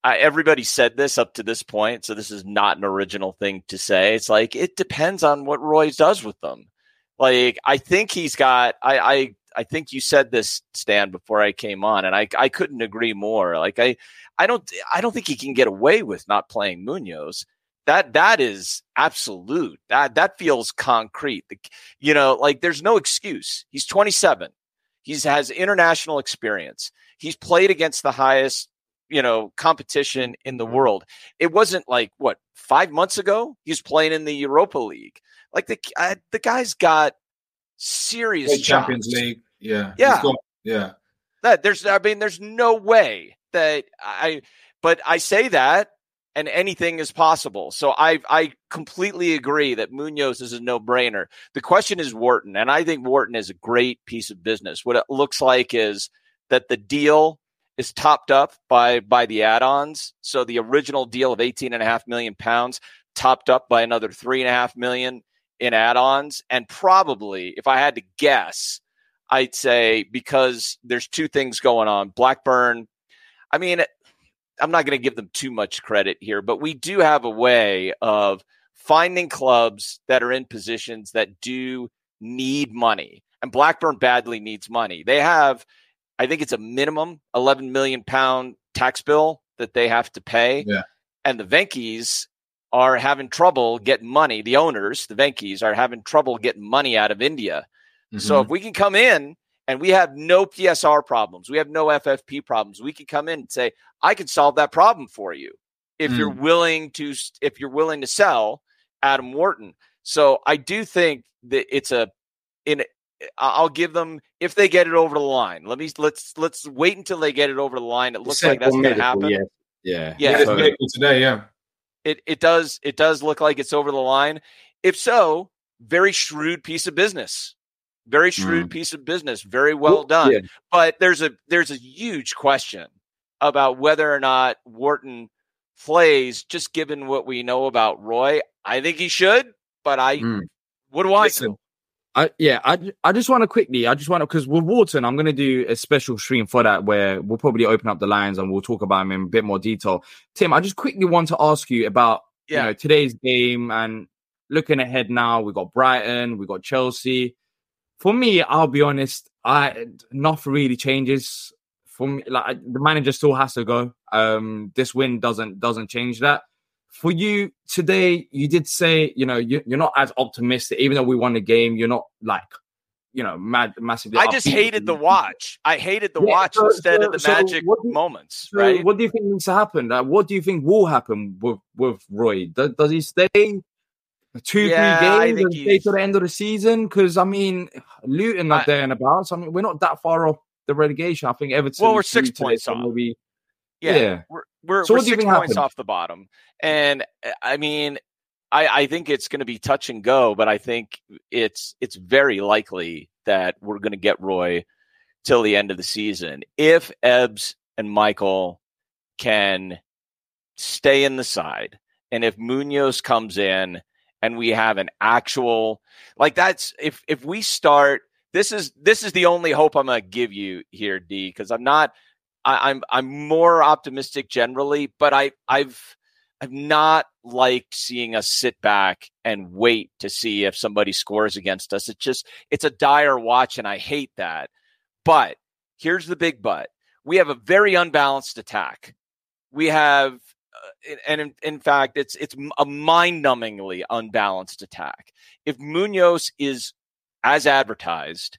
I, everybody said this up to this point, so this is not an original thing to say. It's like it depends on what Roy does with them. Like I think he's got. I I I think you said this, Stan, before I came on, and I I couldn't agree more. Like I I don't I don't think he can get away with not playing Munoz. That that is absolute. That that feels concrete. The, you know, like there's no excuse. He's 27. He's has international experience. He's played against the highest, you know, competition in the world. It wasn't like what five months ago. He was playing in the Europa League. Like the uh, the guy's got serious Champions. League. Yeah. Yeah. got- yeah. That there's, I mean, there's no way that I, but I say that, and anything is possible. So I, I completely agree that Munoz is a no brainer. The question is Wharton, and I think Wharton is a great piece of business. What it looks like is that the deal is topped up by by the add-ons. So the original deal of eighteen and a half million pounds topped up by another three and a half million in add-ons, and probably, if I had to guess, I'd say because there's two things going on. Blackburn, I mean, I'm not going to give them too much credit here, but we do have a way of finding clubs that are in positions that do need money. And Blackburn badly needs money. They have, I think it's a minimum 11 million pound tax bill that they have to pay. Yeah. And the Venkies are having trouble getting money. The owners, the Venkies, are having trouble getting money out of India. So Mhm. if we can come in and we have no PSR problems, we have no FFP problems, we can come in and say, I can solve that problem for you if you're willing to if you're willing to sell Adam Wharton. So I do think that it's a in I'll give them if they get it over the line. Let me let's let's wait until they get it over the line. It looks like that's going to happen. Yeah, yeah, Yeah. It is So- today, yeah. It it does it does look like it's over the line. If so, very shrewd piece of business. Very shrewd piece of business. Very well done. yeah. But there's a there's a huge question about whether or not Wharton plays just given what we know about Roy. I think he should, but I Mm. what do I Listen, know? I yeah, I, I just want to quickly, I just want to because with Wharton, I'm going to do a special stream for that where we'll probably open up the lines and we'll talk about him in a bit more detail. Tim, I just quickly want to ask you about Yeah. you know today's game and looking ahead now. We got Brighton, we got Chelsea. For me, I'll be honest, I nothing really changes for me. Like the manager still has to go. Um, this win doesn't doesn't change that for you today, you did say, you know, you, you're not as optimistic, even though we won the game. You're not like, you know, mad, massively. I just hated the watch. I hated the Yeah, watch so- instead so- of the so magic you- moments, right? What do you think needs to happen? Like, what do you think will happen with with Roy? Does, does he stay two, Yeah, three games and stay to the end of the season? Because I mean, Luton are there and about. I mean, we're not that far off the relegation. I think Everton. Well, we're six points so off. Maybe, Yeah, Yeah. we're we're, So we're what do you six points off the bottom, and uh, I mean, I I think it's going to be touch and go, but I think it's it's very likely that we're going to get Roy till the end of the season. If Ebbs and Michael can stay in the side, and if Munoz comes in and we have an actual like that's if if we start this is this is the only hope I'm going to give you here, D, because I'm not I, I'm I'm more optimistic generally, but I I've I've not liked seeing us sit back and wait to see if somebody scores against us. It's just, it's a dire watch, and I hate that. But here's the big but we have a very unbalanced attack. We have, uh, and in, in fact, it's it's a mind-numbingly unbalanced attack. If Munoz is as advertised,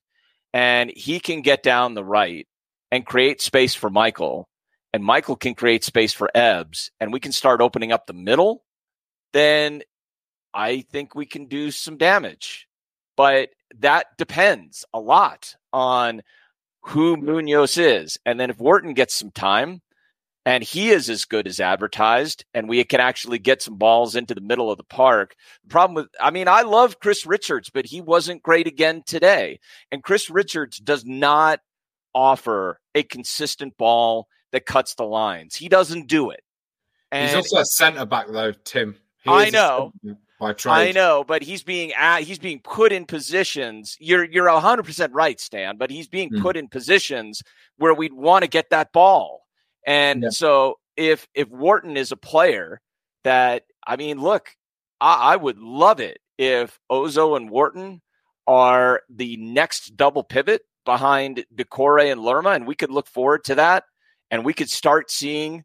and he can get down the right and create space for Michael, and Michael can create space for Ebbs, and we can start opening up the middle, then I think we can do some damage. But that depends a lot on who Munoz is. And then if Wharton gets some time and he is as good as advertised and we can actually get some balls into the middle of the park. The problem with, I mean, I love Chris Richards, but he wasn't great again today. And Chris Richards does not offer a consistent ball that cuts the lines. He doesn't do it. And He's also a centre back, though, Tim. He I know. I know, but he's being at, he's being put in positions. You're you're hundred percent right, Stan. But he's being mm. put in positions where we'd want to get that ball. And yeah. so if if Wharton is a player that I mean, look, I, I would love it if Ozoh and Wharton are the next double pivot behind Doucouré and Lerma, and we could look forward to that, and we could start seeing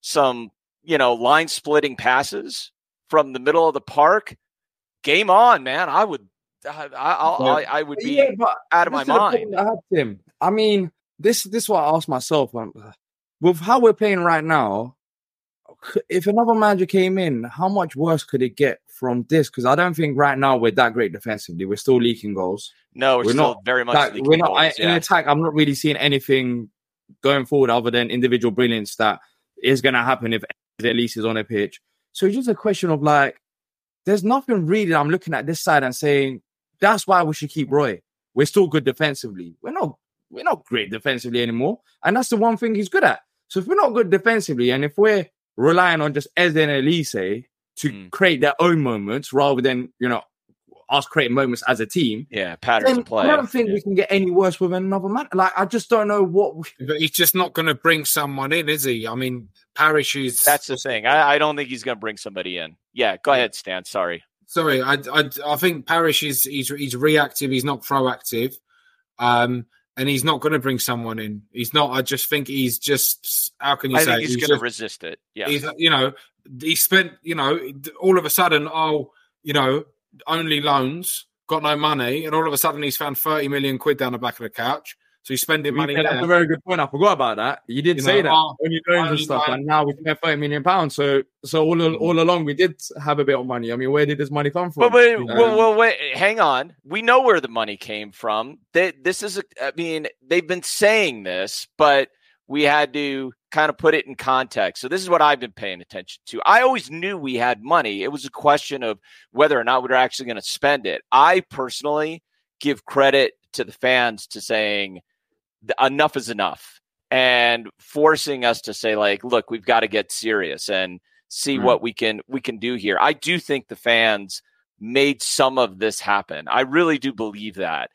some you know line splitting passes from the middle of the park, game on, man. I would, I, I, I would be yeah, out of my mind. I Tim. I mean, this, this is what I asked myself. Um, with how we're playing right now, if another manager came in, how much worse could it get from this? Because I don't think right now we're that great defensively. We're still leaking goals. No, we're, we're not very much. That, we're not goals, I, yeah. in attack. I'm not really seeing anything going forward other than individual brilliance that is going to happen if Olise is on a pitch. So it's just a question of like, there's nothing really I'm looking at this side and saying that's why we should keep Roy. We're still good defensively. We're not we're not great defensively anymore, and that's the one thing he's good at. So if we're not good defensively, and if we're relying on just Eze and Olise to mm. create their own moments rather than you know us creating moments as a team. Yeah, patterns of play. I don't think yeah. we can get any worse with another man. Like I just don't know what. We... But he's just not going to bring someone in, is he? I mean, Parish is. That's the thing. I, I don't think he's going to bring somebody in. Yeah, go ahead, Stan. Sorry. Sorry, I, I, I think Parish is he's he's reactive. He's not proactive, um, and he's not going to bring someone in. He's not. I just think he's just. How can you I say? he's, he's going to resist it. Yeah. He's, you know, he spent. You know, all of a sudden, oh, you know, only loans, got no money, and all of a sudden he's found 30 million quid down the back of the couch. So he's spending money. Yeah, that's a very good point. I forgot about that. You did you say know, that uh, when you're doing and stuff, and now we spent 30 million pounds. So, so all all along we did have a bit of money. I mean, where did this money come from? But wait, well, well, wait, hang on. We know where the money came from. They, this is, a, I mean, they've been saying this, but we had to kind of put it in context. So this is what I've been paying attention to. I always knew we had money. It was a question of whether or not we were actually going to spend it. I personally give credit to the fans to saying enough is enough and forcing us to say like look, we've got to get serious and see mm-hmm. what we can we can do here. I do think the fans made some of this happen. I really do believe that.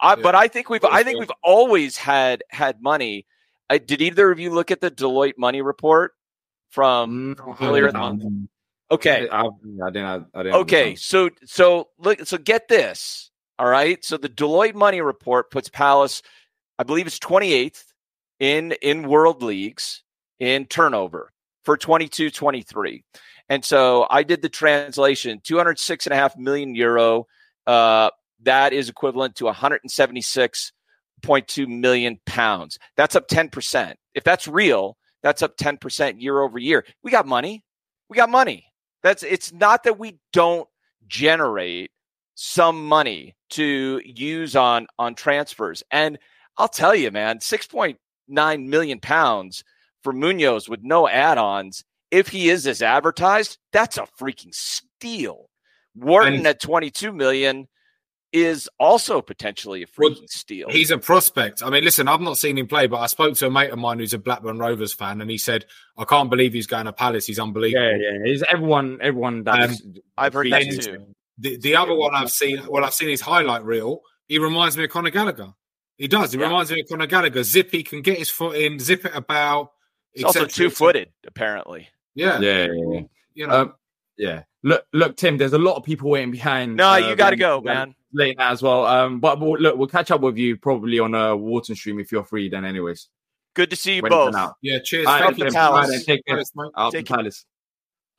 I, yeah. but I think we've I think we've always had had money uh, did either of you look at the Deloitte money report from earlier in the month? Okay, I, I, I didn't. I didn't. Okay, so so look, so get this. All right, so the Deloitte money report puts Palace, I believe it's 28th in in world leagues in turnover for 22 23 and so i did the translation 206 and a half million euro uh, that is equivalent to 176 0.2 million pounds. That's up 10%. If that's real, that's up 10% year over year. We got money. We got money. That's it's not that we don't generate some money to use on on transfers. And I'll tell you, man, 6.9 million pounds for Munoz with no add-ons. If he is as advertised, that's a freaking steal. Wharton at 22 million is also potentially a freaking well, steal. He's a prospect. I mean, listen, I've not seen him play, but I spoke to a mate of mine who's a Blackburn Rovers fan, and he said, "I can't believe he's going to Palace. He's unbelievable." Yeah, yeah. He's everyone. Everyone does. Um, I've heard that too. The, the other one I've seen, well, I've seen his highlight reel. He reminds me of Conor Gallagher. He does. He yeah. reminds me of Conor Gallagher. Zippy can get his foot in, zip it about. He's also two footed, apparently. Yeah, Yeah, yeah, yeah. you know. Um, yeah. Look, look, Tim. There's a lot of people waiting behind. No, uh, you got to go, man. Late now as well. Um, but we'll, look, we'll catch up with you probably on a Wharton stream if you're free. Then, anyways. Good to see you When it's both. yeah, cheers. All right, Thank you, Palace. All right, then, take care. Palace. Out Take the palace.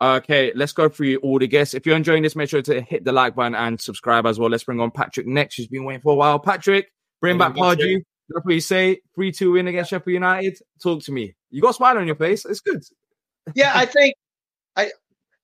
Okay, let's go through all the guests. If you're enjoying this, make sure to hit the like button and subscribe as well. Let's bring on Patrick next, who's been waiting for a while. Patrick, bring Hey, back Patrick. Pardew. That's what you say. 3 2 win against Sheffield United. Talk to me. You got a smile on your face. It's good. yeah, I think I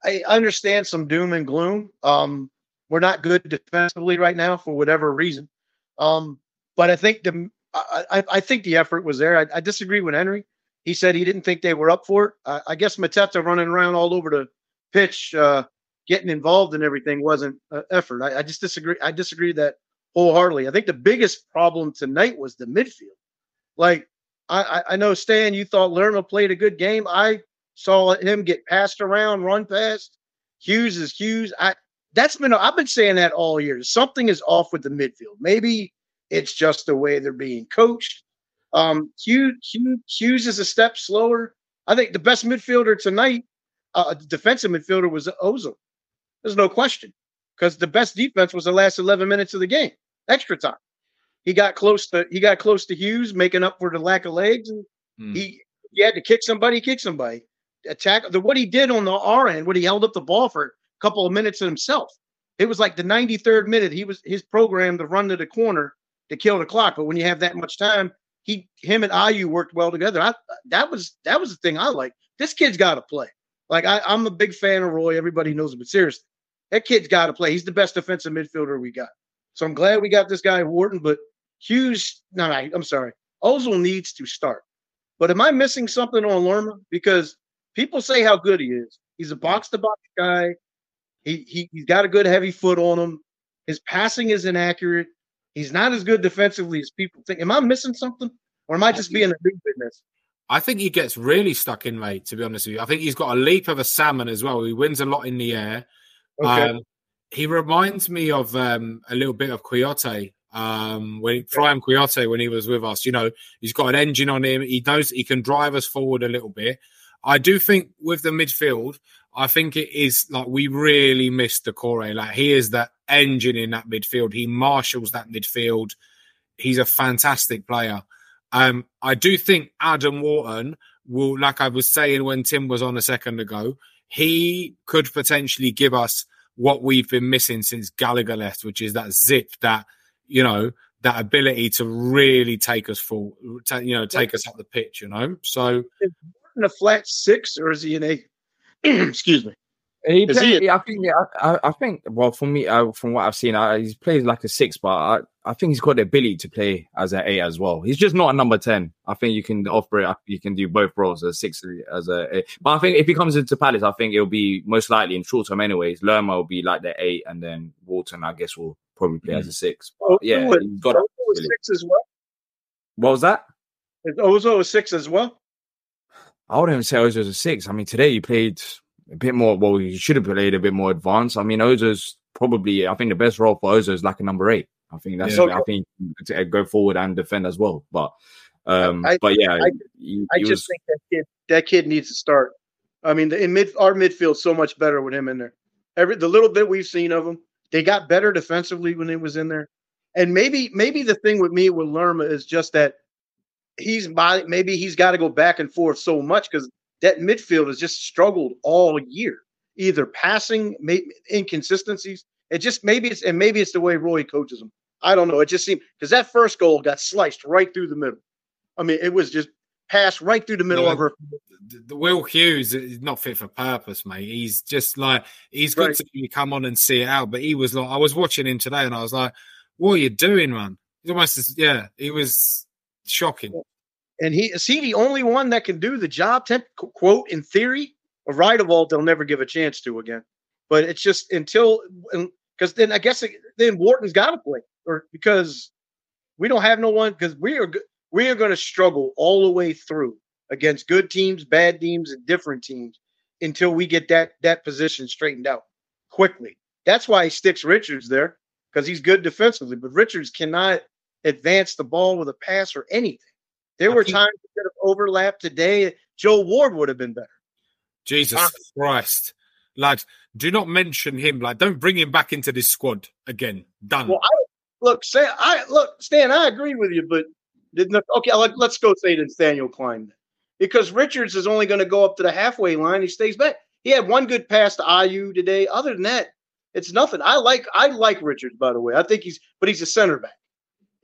I understand some doom and gloom. Um, we're not good defensively right now for whatever reason. Um, but I think the I, I, think the effort was there. I, I disagree with Henry. He said he didn't think they were up for it. I, I guess Mateta running around all over the pitch, uh, getting involved in everything wasn't uh, effort. I, just disagree. I disagree that wholeheartedly. I think the biggest problem tonight was the midfield. Like I, I, I know Stan, you thought Lerma played a good game. I saw him get passed around, run past. Hughes is Hughes. I that's been I've been saying that all year. Something is off with the midfield. Maybe it's just the way they're being coached. Um, Hughes, Hughes, Hughes is a step slower. I think the best midfielder tonight, uh, defensive midfielder, was Ozoh. There's no question because the best defense was the last 11 minutes of the game, extra time. He got close to he got close to Hughes, making up for the lack of legs, and Hmm. he he had to kick somebody, kick somebody, attack. The what he did on the R end, when he held up the ball for couple of minutes himself, it was like the 93rd minute. He was his program to run to the corner to kill the clock. But when you have that much time, he him and Ayew worked well together. I, that was that was the thing I like. This kid's got to play. Like I, I'm a big fan of Roy. Everybody knows him, but seriously, that kid's got to play. He's the best defensive midfielder we got. So I'm glad we got this guy Wharton. But Hughes, no, no, I'm sorry. Ozoh needs to start. But am I missing something on Lerma? Because people say how good he is. He's a box to box guy. He, he he's got a good heavy foot on him. His passing is inaccurate. He's not as good defensively as people think. Am I missing something? Or am I just being a in this? I think he gets really stuck in, mate. To be honest with you, I think he's got a leap of a salmon as well. He wins a lot in the air. Okay. Um, he reminds me of um, a little bit of Kouyaté um, when Prime Kouyaté when he was with us. You know, he's got an engine on him. He knows he can drive us forward a little bit. I do think with the midfield, I think it is like we really missed Doucouré. Like he is that engine in that midfield. He marshals that midfield. He's a fantastic player. Um, I do think Adam Wharton will, like I was saying when Tim was on a second ago, he could potentially give us what we've been missing since Gallagher left, which is that zip, that you know, that ability to really take us full, ta- you know, take us up the pitch. You know, so In a flat six, or is he in a? excuse me. He Is play, he- yeah, I think. I, I- I think. Well, for me, uh, from what I've seen, uh, he's played like a six, but I, I think he's got the ability to play as an eight as well. He's just not a number ten. I think you can operate. You can do both roles as a six as a. Eight. But I think if he comes into Palace, I think it'll be most likely in short term, anyways. Lerma will be like the eight, and then Wharton, I guess, will probably play as a six. But yeah, Ozoh he's got. Ozoh was six as well. What was that? that? Is Ozoh a six as well? I wouldn't say Ozoh's a six. I mean, today he played a bit more. Well, he should have played a bit more advanced. I mean, Ozoh's probably. I think the best role for Ozoh is like a number eight. I think that's. Yeah. I think to go forward and defend as well. But, um, I- but yeah, I- he, I he just was. think that kid that kid needs to start. I mean, the, in mid our midfield's so much better with him in there. Every the little bit we've seen of him, they got better defensively when he was in there. And maybe maybe the thing with me with Lerma is just that he's maybe he's got to go back and forth so much because that midfield has just struggled all year, either passing, inconsistencies. It just maybe it's and maybe it's the way Roy coaches them. I don't know. It just seemed because that first goal got sliced right through the middle. I mean, it was just passed right through the middle No, of her. the, Will Hughes is not fit for purpose, mate. He's just like he's good Right. to you come on and see it out, but he was like I was watching him today and I was like, "What are you doing, man?" He's almost as- yeah, he was shocking. And he is he the only one that can do the job? Temp, quote in theory, a Riedewald they'll never give a chance to again. But it's just until because then I guess it, then Wharton's got to play or because we don't have no one because we are we are going to struggle all the way through against good teams, bad teams, and different teams until we get that that position straightened out quickly. That's why he sticks Richards there because he's good defensively, but Richards cannot advance the ball with a pass or anything. There I were times that have overlapped today. Joel Ward would have been better. Jesus Ah. Christ, lads, do not mention him. Like, don't bring him back into this squad again. Done. Well, I look, say I look, Stan. I agree with you, but didn't okay? Let, let's go say it's Daniel Clyne because Richards is only going to go up to the halfway line. He stays back. He had one good pass to Ayew today. Other than that, it's nothing. I like I like Richards by the way. I think he's but he's a center back.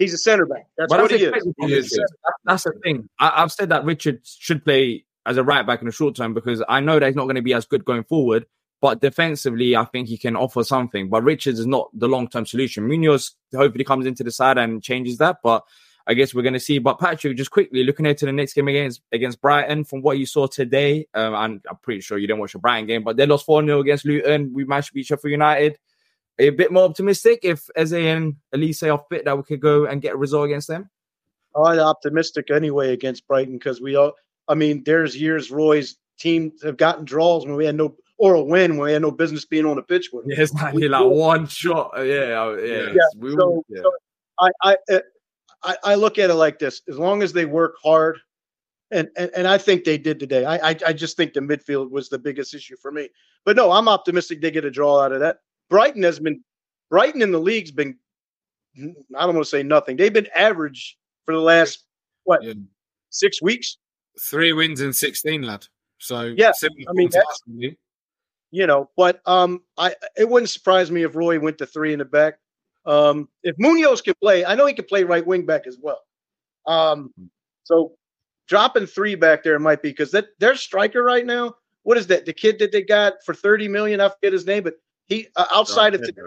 He's a center back. That's But what he is. He is. That's the thing. I, I've said that Richard should play as a right back in the short term because I know that he's not going to be as good going forward. But defensively, I think he can offer something. But Richards is not the long term solution. Munoz hopefully comes into the side and changes that. But I guess we're going to see. But Patrick, just quickly looking ahead to the next game against against Brighton, from what you saw today, um, and I'm pretty sure you didn't watch the Brighton game, but they lost 4 0 against Luton. We managed to beat Sheffield United. A bit more optimistic if Eze and Olise are fit that we could go and get a result against them. I'm optimistic anyway against Brighton because we all. I mean, there's years Roy's team have gotten draws when we had no or a win when we had no business being on the pitch with. Yeah, it's like, like one shot. Yeah, yeah. Yeah, We- so, yeah. so I, I uh, I I look at it like this: as long as they work hard, and and, and I think they did today. I, I I just think the midfield was the biggest issue for me. But no, I'm optimistic they get a draw out of that. Brighton has been Brighton in the league's been I don't want to say nothing. They've been average for the last what Yeah. six weeks. Three wins in 16, lad. So, Yeah, I mean, you know. But um, I it wouldn't surprise me if Roy went to three in the back. Um, if Munoz can play, I know he can play right wing back as well. Um, so dropping three back there might be because that their striker right now. What is that? The kid that they got for thirty million? I forget his name, but he uh, outside of today,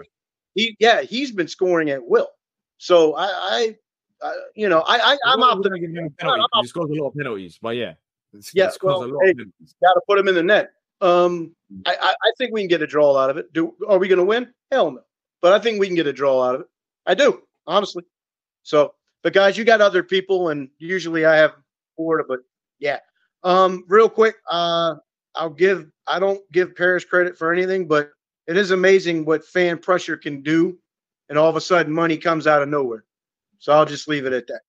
he yeah he's been scoring at will. So I, I, I you know I, I I'm optimistic. gonna give him I'm penalties. He scores a lot of penalties, but yeah, It's- Yeah, well, a lot hey. Got to put him in the net. Um, I, I, I think we can get a draw out of it. Do are we going to win? Hell no. But I think we can get a draw out of it. I do, honestly. So, but guys, you got other people, and usually I have Florida, but yeah. Um, real quick, uh, I'll give. I don't give Parish credit for anything, but it is amazing what fan pressure can do, and all of a sudden money comes out of nowhere. So I'll just leave it at that.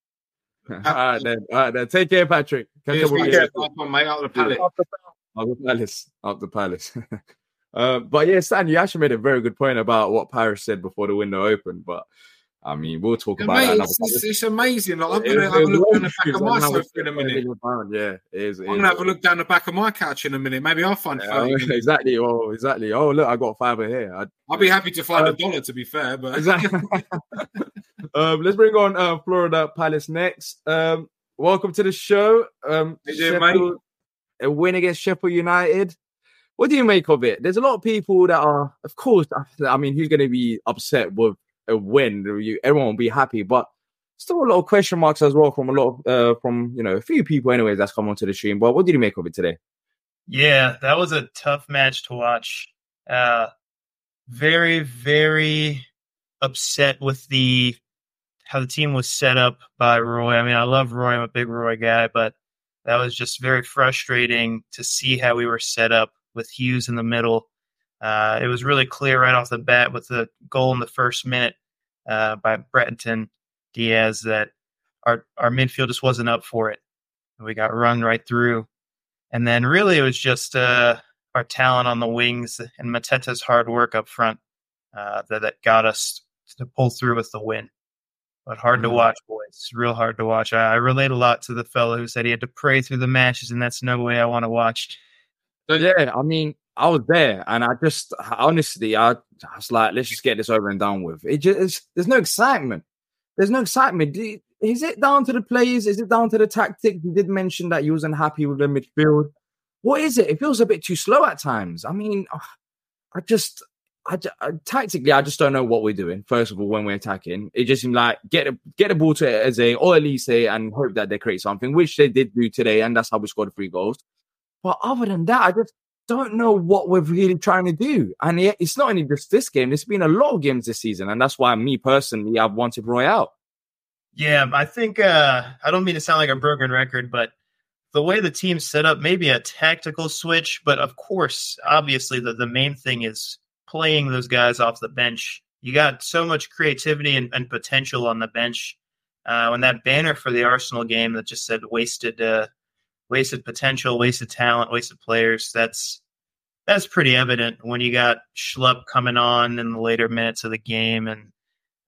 all right, then. All right, then. Take care, Patrick. Catch Here's up with my you. get up out of the pallet. Up the palace. Up the palace. uh, but yeah, Stan, you actually made a very good point about what Parish said before the window opened. But I mean, we'll talk about mate, that. it's, it's, it's amazing. Like, I'm going to have a look down the back of my sofa in a minute. be found. Yeah, it is. it I'm going to have a look down the back of my couch in a minute. Maybe I'll find Yeah, 30 exactly. Oh, exactly. Oh, look, I got fiber here. I, I'll be happy to find Uh, a dollar, to be fair. But Exactly. um, let's bring on uh, Florida Palace next. Um, welcome to the show. Um, doing, mate? A win against Sheffield United. What do you make of it? There's a lot of people that are, of course, I mean, who's going to be upset with a win? You, everyone will be happy, but still a lot of question marks as well from a lot of, uh, from you know, a few people, anyways, that's come onto the stream. But what did you make of it today? Yeah, that was a tough match to watch. Uh, very, very upset with the how the team was set up by Roy. I mean, I love Roy. I'm a big Roy guy, but that was just very frustrating to see how we were set up with Hughes in the middle. Uh, it was really clear right off the bat with the goal in the first minute uh, by Brereton Díaz that our our midfield just wasn't up for it. We got run right through. And then really it was just uh, our talent on the wings and Mateta's hard work up front uh, that, that got us to pull through with the win. But hard to Mhm. watch, boys. Real hard to watch. I, I relate a lot to the fellow who said he had to pray through the matches, and that's no way I want to watch. So yeah, I mean, I was there, and I just honestly, I, I was like, let's just get this over and done with. It just there's no excitement. There's no excitement. Is it down to the players? Is it down to the tactics? You did mention that you wasn't happy with the midfield. What is it? It feels a bit too slow at times. I mean, I just, I, I tactically, I just don't know what we're doing. First of all, when we're attacking, it just seemed like get a, get the ball to Eze or Olise and hope that they create something, which they did do today, and that's how we scored three goals. But other than that, I just don't know what we're really trying to do. And it- it's not only just this game, there's been a lot of games this season. And that's why me personally, I've wanted Roy out. Yeah, I think uh, I don't mean to sound like a broken record, but the way the team's set up, maybe a tactical switch, but of course, obviously, the, the main thing is playing those guys off the bench. You got so much creativity and, and potential on the bench. Uh, when that banner for the Arsenal game that just said wasted uh, wasted potential, wasted talent, wasted players. That's that's pretty evident when you got Schlupp coming on in the later minutes of the game and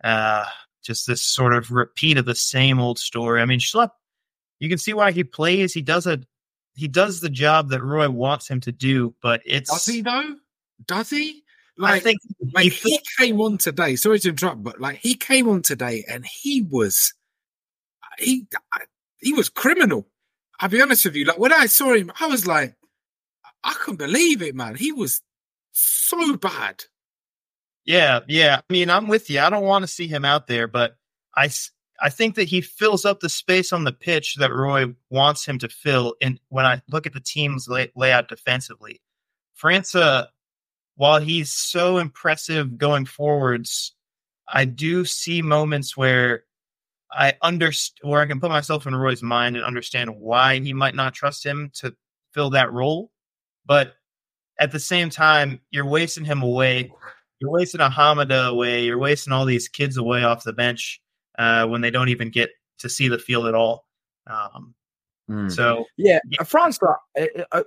uh, just this sort of repeat of the same old story. I mean, Schlupp, you can see why he plays. He does a he does the job that Roy wants him to do, but it's Does he though? Does he? Like, I think like he he came on today. Sorry to interrupt, but like he came on today and he was he he was criminal. I'll be honest with you. Like when I saw him, I was like, I couldn't believe it, man. He was so bad. Yeah, yeah. I mean, I'm with you. I don't want to see him out there, but I, I think that he fills up the space on the pitch that Roy wants him to fill. And when I look at the team's lay- layout defensively, França, while he's so impressive going forwards, I do see moments where I understand where I can put myself in Roy's mind and understand why he might not trust him to fill that role. But at the same time, you're wasting him away. You're wasting Ahamada away. You're wasting all these kids away off the bench uh, when they don't even get to see the field at all. Um, So yeah, uh, uh,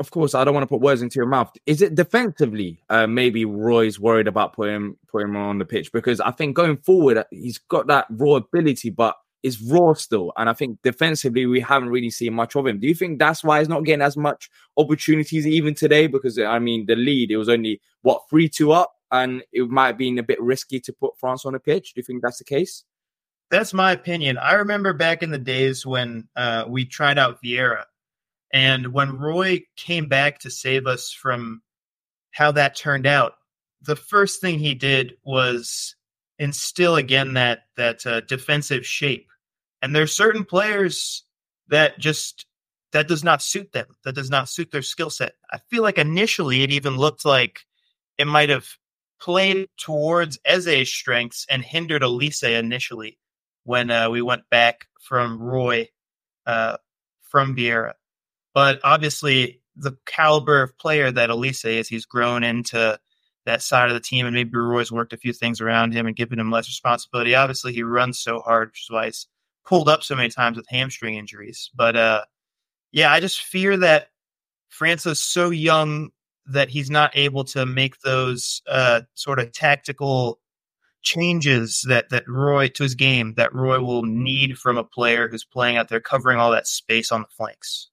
of course, I don't want to put words into your mouth. Is it defensively? Uh, maybe Roy's worried about putting putting him on the pitch because I think going forward, uh, he's got that raw ability, but it's raw still. And I think defensively, we haven't really seen much of him. Do you think that's why he's not getting as much opportunities even today? Because I mean, the lead it was only what three two up, and it might have been a bit risky to put França on the pitch. Do you think that's the case? That's my opinion. I remember back in the days when uh, we tried out Vieira, and when Roy came back to save us from how that turned out, the first thing he did was instill again that that uh, defensive shape. And there's certain players that just that does not suit them. That does not suit their skill set. I feel like initially it even looked like it might have played towards Eze's strengths and hindered Olise initially when uh, we went back from Roy uh, from Vieira. But obviously, the caliber of player that Olise is, he's grown into that side of the team, and maybe Roy's worked a few things around him and given him less responsibility. Obviously, he runs so hard, which is why he's pulled up so many times with hamstring injuries. But uh, yeah, I just fear that França's so young that he's not able to make those uh, sort of tactical changes that that Roy to his game that Roy will need from a player who's playing out there covering all that space on the flanks.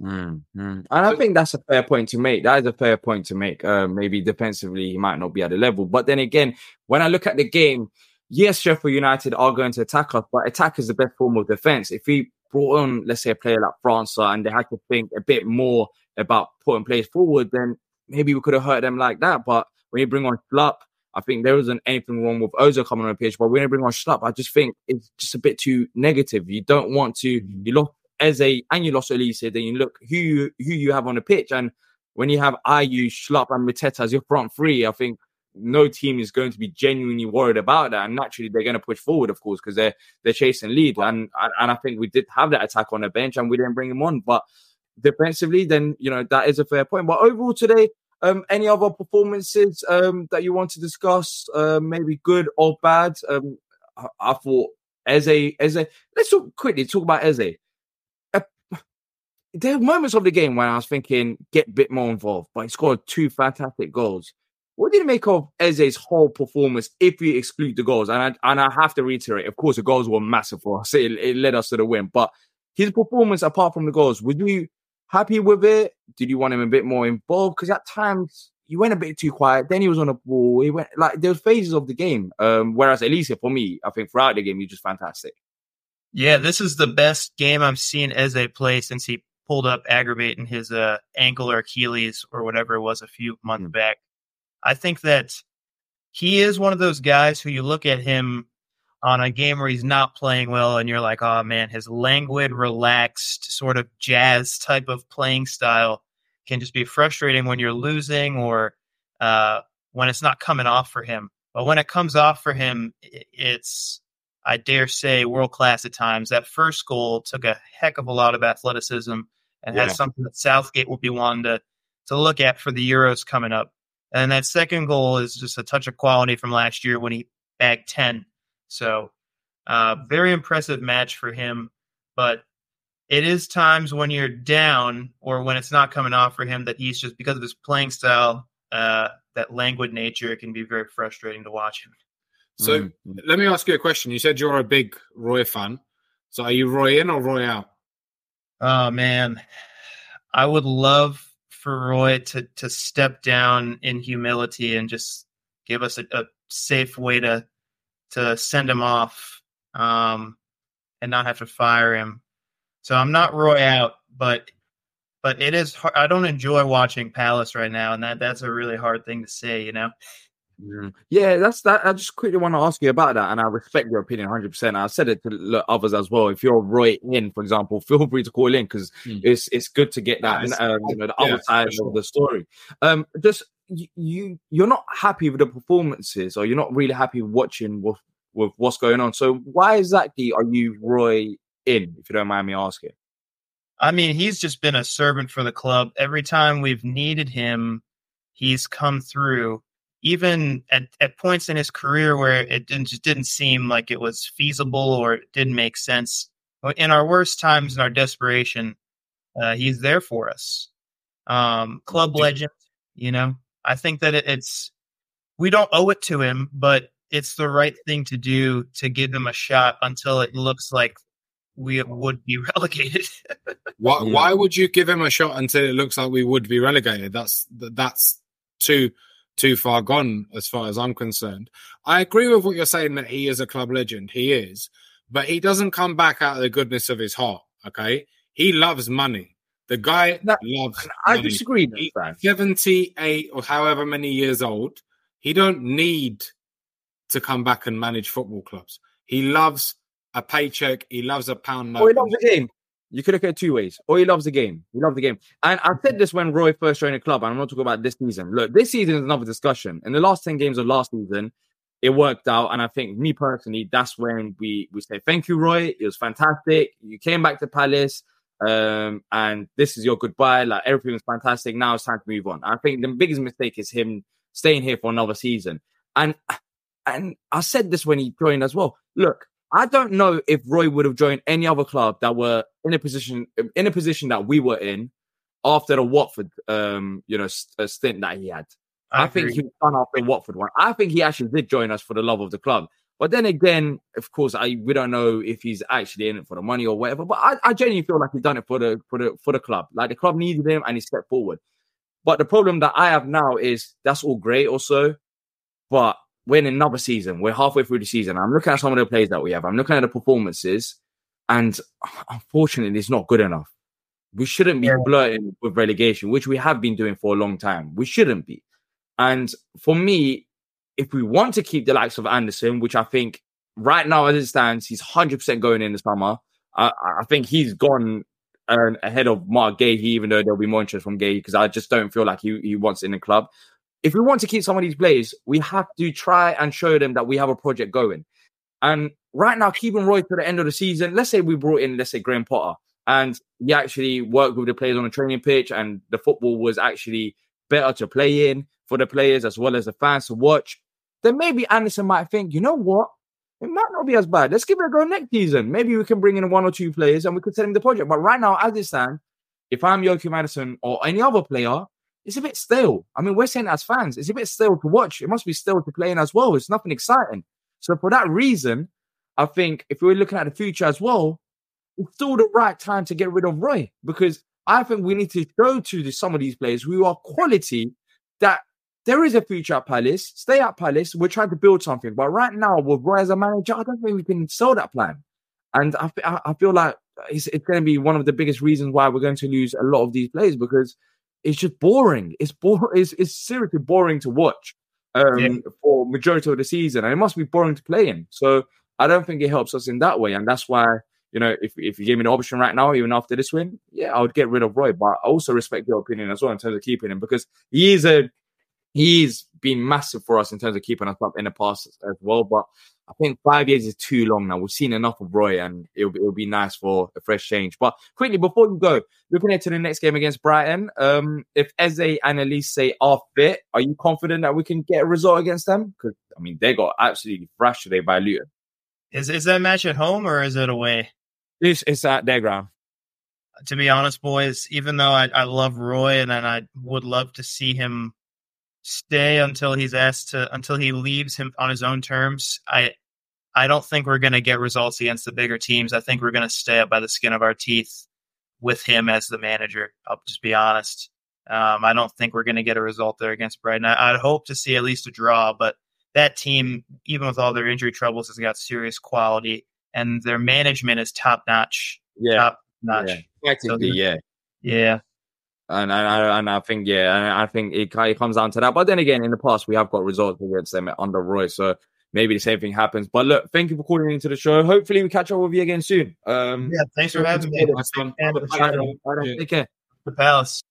Mm, mm. And I think that's a fair point to make. That is a fair point to make. Uh, maybe defensively, he might not be at the level. But then again, when I look at the game, yes, Sheffield United are going to attack us, but attack is the best form of defense. If we brought on, let's say, a player like França and they had to think a bit more about putting players forward, then maybe we could have hurt them like that. But when you bring on Schlupp, I think there wasn't anything wrong with Ozoh coming on the pitch. But when you bring on Schlupp, I just think it's just a bit too negative. You don't want to, you lost Eze and you lost Olise, then you look who you, who you have on the pitch. And when you have Ayew, Schlupp, and Mateta as your front three, I think no team is going to be genuinely worried about that. And naturally, they're going to push forward, of course, because they're they're chasing lead. And and I think we did have that attack on the bench, and we didn't bring him on. But defensively, then you know that is a fair point. But overall today, um, any other performances um that you want to discuss? Uh, maybe good or bad? Um, I, I thought Eze, Eze. Let's talk quickly talk about Eze. There are moments of the game when I was thinking get a bit more involved, but he scored two fantastic goals. What did you make of Eze's whole performance if you exclude the goals? And I, and I have to reiterate, of course, the goals were massive for us. It, it led us to the win. But his performance, apart from the goals, were you happy with it? Did you want him a bit more involved? Because at times he went a bit too quiet. Then he was on the ball. He went like there were phases of the game. Um, whereas Olise, for me, I think throughout the game, he was just fantastic. Yeah, this is the best game I've seen Eze play since he pulled up aggravating his uh, ankle or Achilles or whatever it was a few months back. I think that he is one of those guys who you look at him on a game where he's not playing well and you're like, oh man, his languid, relaxed, sort of jazz type of playing style can just be frustrating when you're losing or uh, when it's not coming off for him. But when it comes off for him, it's, I dare say, world class at times. That first goal took a heck of a lot of athleticism and Yeah. has something that Southgate will be wanting to, to look at for the Euros coming up. And that second goal is just a touch of quality from last year when he bagged 10. So, uh, very impressive match for him. But it is times when you're down or when it's not coming off for him that he's just because of his playing style, uh, that languid nature, it can be very frustrating to watch him. So Mm. let me ask you a question. You said you're a big Roy fan. So are you Roy in or Roy out? Oh man, I would love for Roy to to step down in humility and just give us a, a safe way to to send him off, um, and not have to fire him. So I'm not Roy out, but but it is. Hard. I don't enjoy watching Palace right now, and that that's a really hard thing to say. You know. Mm. Yeah, that's that. I just quickly want to ask you about that, and I respect your opinion 100. percent I said it to others as well. If you're Roy in, for example, feel free to call in because it's it's good to get that. Nice. um, you know, the Yeah, other side sure. of the story. Um, just you, you, you're not happy with the performances, or you're not really happy watching with with what's going on. So why exactly are you Roy in? If you don't mind me asking. I mean, he's just been a servant for the club. Every time we've needed him, he's come through. Even at, at points in his career where it didn't, just didn't seem like it was feasible or it didn't make sense. In our worst times, in our desperation, uh, he's there for us. Um, club legend, you know. I think that it, it's we don't owe it to him, but it's the right thing to do to give him a shot until it looks like we would be relegated. Why, why would you give him a shot until it looks like we would be relegated? That's that's too too far gone as far as I'm concerned. I agree with what you're saying that he is a club legend. He is, but he doesn't come back out of the goodness of his heart. Okay, he loves money. The guy loves. I money. disagree. He's 78 or however many years old. He don't need to come back and manage football clubs. He loves a paycheck. He loves a pound oh, note. Or he loves the game. You could look at it two ways. Or he loves the game. He loves the game. And I said this when Roy first joined the club, and I'm not talking about this season. Look, this season is another discussion. In the last 10 games of last season, it worked out. And I think me personally, that's when we we say thank you, Roy. It was fantastic. You came back to Palace. Um, and this is your goodbye. Like everything was fantastic. Now it's time to move on. I think the biggest mistake is him staying here for another season. And and I said this when he joined as well. Look, I don't know if Roy would have joined any other club that were in a position in a position that we were in after the Watford, um, you know, st- uh, stint that he had. I I, think he was done after Watford one. I think he actually did join us for the love of the club. But then again, of course, I we don't know if he's actually in it for the money or whatever. But I, I genuinely feel like he's done it for the for the for the club. Like the club needed him and he stepped forward. But the problem that I have now is that's all great also, but we're in another season. We're halfway through the season. I'm looking at some of the plays that we have. I'm looking at the performances, and unfortunately, it's not good enough. We shouldn't be flirting with relegation, which we have been doing for a long time. We shouldn't be. And for me, if we want to keep the likes of Andersen, which I think right now as it stands, he's 100% going in the summer. I, I think he's gone uh, ahead of Marc Guéhi, even though there'll be more interest from Guéhi, because I just don't feel like he, he wants in the club. If we want to keep some of these players, we have to try and show them that we have a project going. And right now, keeping Roy to the end of the season, let's say we brought in, let's say, Graham Potter, and he actually worked with the players on the training pitch, and the football was actually better to play in for the players as well as the fans to watch. Then maybe Andersen might think, you know what? It might not be as bad. Let's give it a go next season. Maybe we can bring in one or two players and we could tell him the project. But right now, as it stands, if I'm Joachim Andersen or any other player, it's a bit stale. I mean, we're saying as fans, it's a bit stale to watch. It must be stale to play in as well. It's nothing exciting. So for that reason, I think if we're looking at the future as well, it's still the right time to get rid of Roy because I think we need to go to the, some of these players who are quality that there is a future at Palace. Stay at Palace. We're trying to build something. But right now, with Roy as a manager, I don't think we can sell that plan. And I, I feel like it's, it's going to be one of the biggest reasons why we're going to lose a lot of these players because it's just boring. It's boring. It's, it's seriously boring to watch um, Yeah. for majority of the season, and it must be boring to play in. So I don't think it helps us in that way, and that's why you know if if you gave me the option right now, even after this win, yeah, I would get rid of Roy. But I also respect your opinion as well in terms of keeping him because he is a he's been massive for us in terms of keeping us up in the past as well. But I think five years is too long now. We've seen enough of Roy, and it'll be, it'll be nice for a fresh change. But quickly before we go, looking into the next game against Brighton, um, if Eze and Olise say are fit, are you confident that we can get a result against them? Because I mean, they got absolutely thrashed today by Luton. Is is that match at home or is it away? It's, it's at their ground. to be honest, boys, even though I, I love Roy and, and I would love to see him stay until he's asked to until he leaves him on his own terms, I I don't think we're going to get results against the bigger teams. I think we're going to stay up by the skin of our teeth with him as the manager. I'll just be honest. Um, I don't think we're going to get a result there against Brighton. I, would hope to see at least a draw, but that team, even with all their injury troubles, has got serious quality, and their management is top notch. Yeah, top notch. Yeah. Yeah, yeah. And, and I and I think yeah, and I think it, it comes down to that. But then again, in the past we have got results against them under Roy, so maybe the same thing happens. But look, thank you for calling into the show. Hopefully, we catch up with you again soon. Um, yeah, thanks for having me. Take care. The Palace.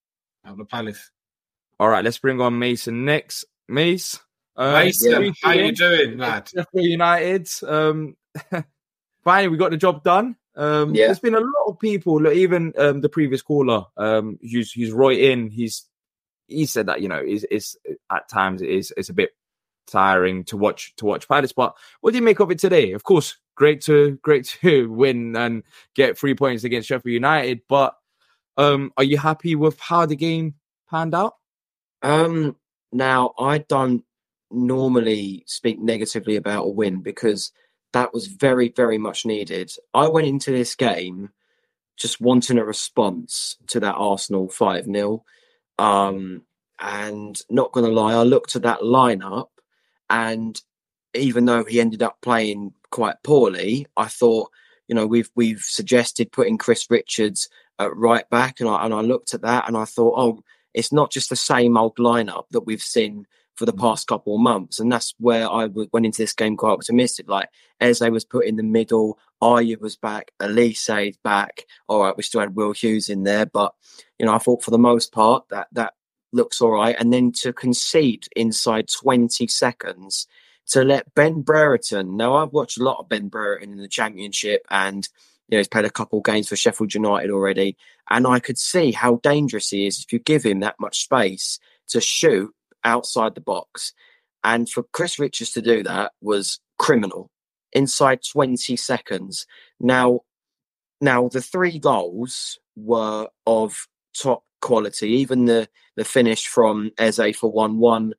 Out the Palace. All right, let's bring on Mason next. Mace. Uh, Mason, yeah. how you doing, lad? Sheffield United. Um, finally, we got the job done. Um, yeah. There's been a lot of people, look, even um, the previous caller, um, who's who's Roy in. He's he said that you know is is at times it is it's a bit tiring to watch to watch Palace. But what do you make of it today? Of course, great to great to win and get three points against Sheffield United. But um, are you happy with how the game panned out? Um, now I don't normally speak negatively about a win because that was very very much needed. I went into this game just wanting a response to that Arsenal five 0 um, and not going to lie, I looked at that lineup and even though he ended up playing quite poorly, I thought, you know, we've we've suggested putting Chris Richards at right back, and I and I looked at that and I thought, oh, it's not just the same old lineup that we've seen for the past couple of months, and that's where I went into this game quite optimistic. Like Eze was put in the middle, Ayew was back, Olise back. All right, we still had Will Hughes in there, but you know, I thought for the most part that that looks all right, and then to concede inside 20 seconds to let Ben Brereton. Now, I've watched a lot of Ben Brereton in the Championship, and you know he's played a couple games for Sheffield United already, and I could see how dangerous he is if you give him that much space to shoot outside the box. And for Chris Richards to do that was criminal inside 20 seconds. Now, now the three goals were of top quality. Even the the finish from Eze for one one,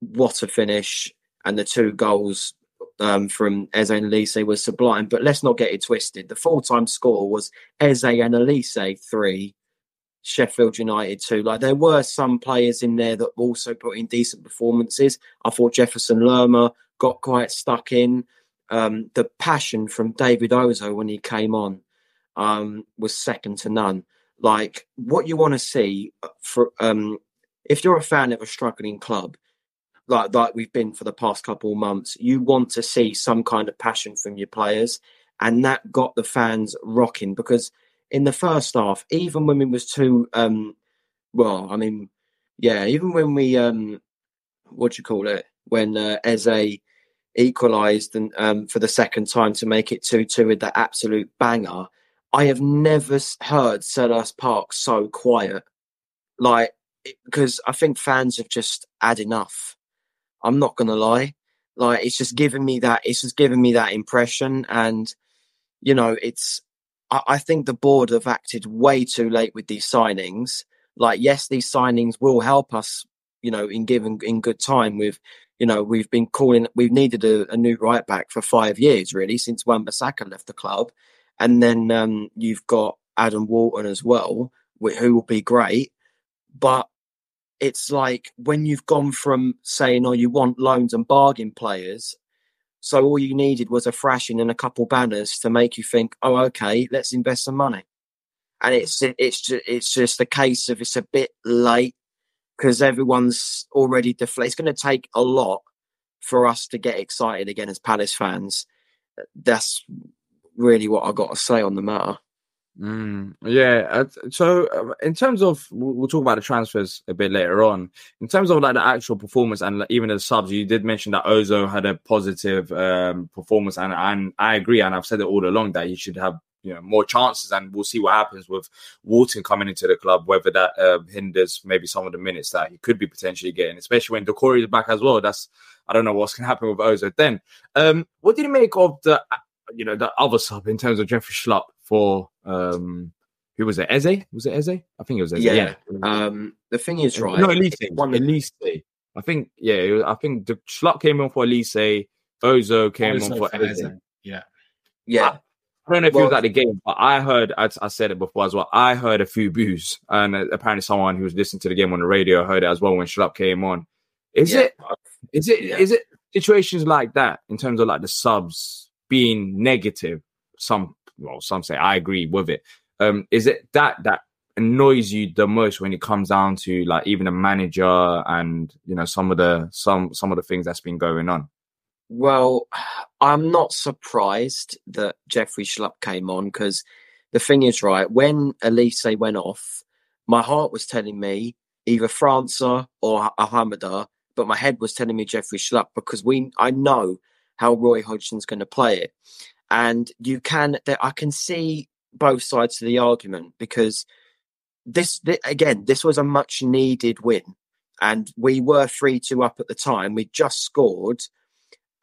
what a finish! And the two goals um, from Eze and Olise was sublime. But let's not get it twisted. The full time score was Eze and Olise three, Sheffield United too. Like there were some players in there that also put in decent performances. I thought Jefferson Lerma got quite stuck in. Um, the passion from David Ozoh when he came on um, was second to none like what you want to see uh, for um if you're a fan of a struggling club like like we've been for the past couple of months you want to see some kind of passion from your players and that got the fans rocking because in the first half even when we was too um well i mean yeah even when we um what do you call it when uh, Eze equalised and um, for the second time to make it 2-2 with that absolute banger I have never heard Selhurst Park so quiet. Like, because I think fans have just had enough. I'm not to lie. Like, it's just giving me that, it's just giving me that impression. And, you know, it's, I, I think the board have acted way too late with these signings. Like, yes, these signings will help us, you know, in giving, in good time with, you know, we've been calling, we've needed a, a new right back for five years, really, since Wan-Bissaka left the club and then um, you've got Adam Wharton as well, who will be great. But it's like when you've gone from saying, "Oh, you want loans and bargain players," so all you needed was a thrashing and a couple banners to make you think, "Oh, okay, let's invest some money." And it's it's just, it's just a case of it's a bit late because everyone's already deflated. It's going to take a lot for us to get excited again as Palace fans. That's really what I got to say on the matter. Mm, yeah. Uh, so, uh, in terms of, we'll talk about the transfers a bit later on. In terms of like the actual performance and even the subs, you did mention that Ozoh had a positive um, performance, and and I agree, and I've said it all along that he should have you know more chances, and we'll see what happens with Wharton coming into the club, whether that uh, hinders maybe some of the minutes that he could be potentially getting, especially when Doucouré is back as well. That's I don't know what's going to happen with Ozoh then. Um, what did you make of the you know, the other sub in terms of Jeffrey Schlupp for um who was it? Eze? Was it Eze? I think it was Eze. Yeah. Yeah. Um, the thing is, right? No, Olise. one of- Olise. I think yeah. Was, I think the Schlupp came on for Olise. Ozoh came Ozoh on for for Eze. Eze. Yeah. yeah, I don't know if he was Well- at the game, but I heard, I, I said it before as well. I heard a few boos, and uh, apparently someone who was listening to the game on the radio heard it as well when Schlupp came on. Is Yeah. it? Is it? Is it situations like that in terms of like the subs being negative? Some, well, some say I agree with it. Um, is it that that annoys you the most when it comes down to like even a manager and you know some of the some some of the things that's been going on? Well, I'm not surprised that Jeffrey Schlupp came on because the thing is, right, when Olise went off, my heart was telling me either França or Ahamada, but my head was telling me Jeffrey Schlupp because we I know how Roy Hodgson's going to play it. And you can, there, I can see both sides of the argument because this, thi- again, this was a much needed win. And we were 3 2 up at the time. We just scored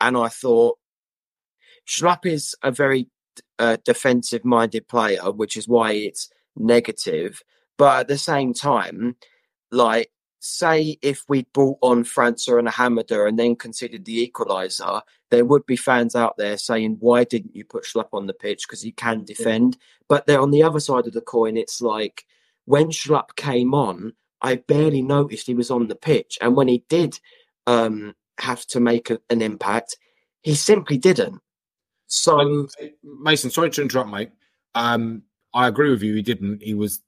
and I thought Schlupp is a very uh, defensive minded player, which is why it's negative. But at the same time, like, say if we brought on França and Hamada and then considered the equaliser, there would be fans out there saying, why didn't you put Schlupp on the pitch? Because he can defend. But then on the other side of the coin, it's like when Schlupp came on, I barely noticed he was on the pitch. And when he did um, have to make a, an impact, he simply didn't. So, Mason, sorry to interrupt, mate. Um, I agree with you. He didn't. He was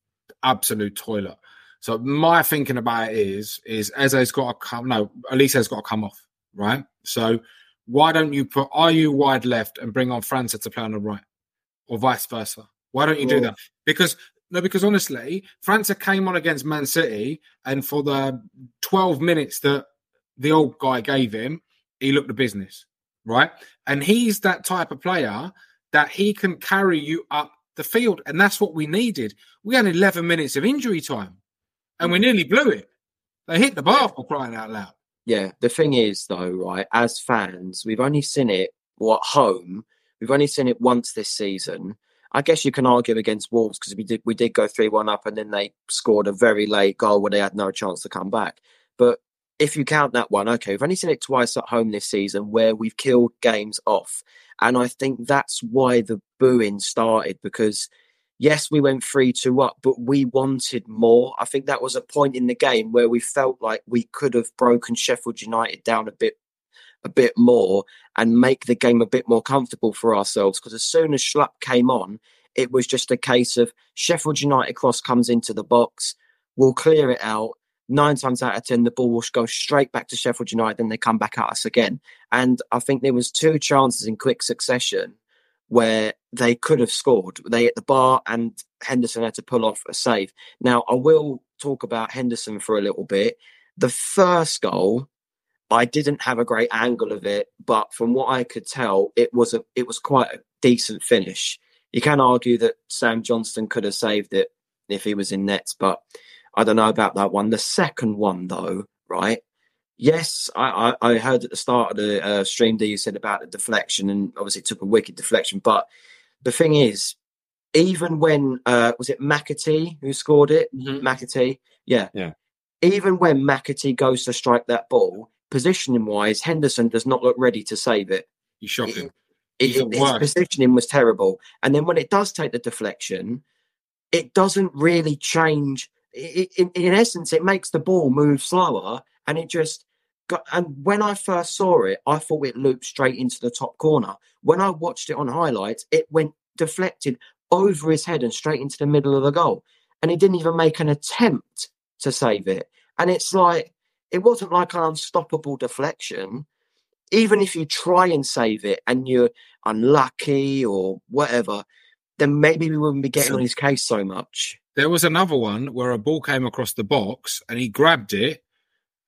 absolute toilet. So my thinking about it is, is Eze's got to come. No, Olise's got to come off, right? So why don't you put? Are you wide left and bring on França to play on the right, or vice versa? Why don't you do that? Because no, because honestly, França came on against Man City, and for the twelve minutes that the old guy gave him, he looked the business, right? And he's that type of player that he can carry you up the field, and that's what we needed. We had eleven minutes of injury time, and we nearly blew it. They hit the bar for crying out loud. Yeah, the thing is, though, right, as fans, we've only seen it, well, at home, we've only seen it once this season. I guess you can argue against Wolves because we did we did go 3 1 up and then they scored a very late goal where they had no chance to come back. But if you count that one, okay, we've only seen it twice at home this season where we've killed games off. And I think that's why the booing started because yes, we went 3 2 up, but we wanted more. I think that was a point in the game where we felt like we could have broken Sheffield United down a bit a bit more and make the game a bit more comfortable for ourselves. Because as soon as Schlupp came on, it was just a case of Sheffield United cross comes into the box, we'll clear it out. Nine times out of ten, the ball will go straight back to Sheffield United, then they come back at us again. And I think there was two chances in quick succession where they could have scored. They hit the bar, and Henderson had to pull off a save. Now, I will talk about Henderson for a little bit. The first goal, I didn't have a great angle of it, but from what I could tell, it was a it was quite a decent finish. You can argue that Sam Johnstone could have saved it if he was in nets, but I don't know about that one. The second one, though, right? Yes, I, I, I heard at the start of the uh, stream that you said about the deflection, and obviously it took a wicked deflection. But the thing is, even when uh, was it McAtee who scored it? McAtee, yeah, Yeah. Even when McAtee goes to strike that ball, positioning wise, Henderson does not look ready to save it. He's shocking. It, it- his positioning was terrible. And then when it does take the deflection, it doesn't really change. It, in, in essence, it makes the ball move slower, and it just got. And when I first saw it, I thought it looped straight into the top corner. When I watched it on highlights, it went deflected over his head and straight into the middle of the goal, and he didn't even make an attempt to save it. And it's like it wasn't like an unstoppable deflection even if you try and save it and you're unlucky or whatever, then maybe we wouldn't be getting So- on his case so much. There was another one where a ball came across the box and he grabbed it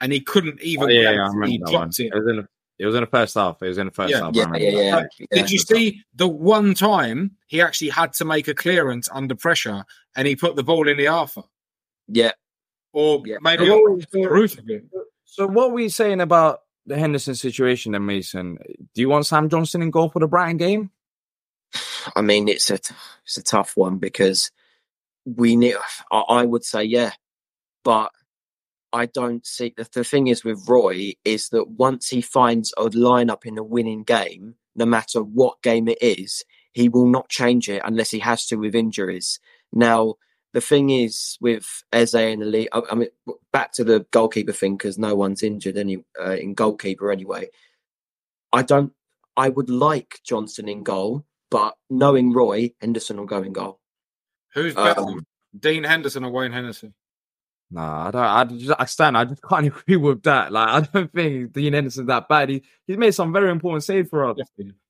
and he couldn't even. Oh, yeah, yeah, I remember he that one. it. It was in the, it was in the first half. It was in the first Yeah. half. I Yeah, yeah, that. yeah. Did you see the one time he actually had to make a clearance under pressure and he put the ball in the Arthur? Yeah. Or Yeah. made So a what was the- roof of it. So what were you saying about the Henderson situation then, Mason? Do you want Sam Johnstone in goal for the Brighton game? I mean, it's a it's a tough one because we need. I, I would say yeah, but I don't see the, the thing is with Roy is that once he finds a lineup in a winning game, no matter what game it is, he will not change it unless he has to with injuries. Now, the thing is with Eze and Olise, I, I mean, back to the goalkeeper thing because no one's injured any uh, in goalkeeper anyway. I don't. I would like Johnstone in goal, but knowing Roy, Henderson will go in goal. Who's better, Um, Dean Henderson or Wayne Hennessy? Nah, I don't. I just, I stand. I just can't agree with that. Like, I don't think Dean Henderson's that bad. He he's made some very important saves for us.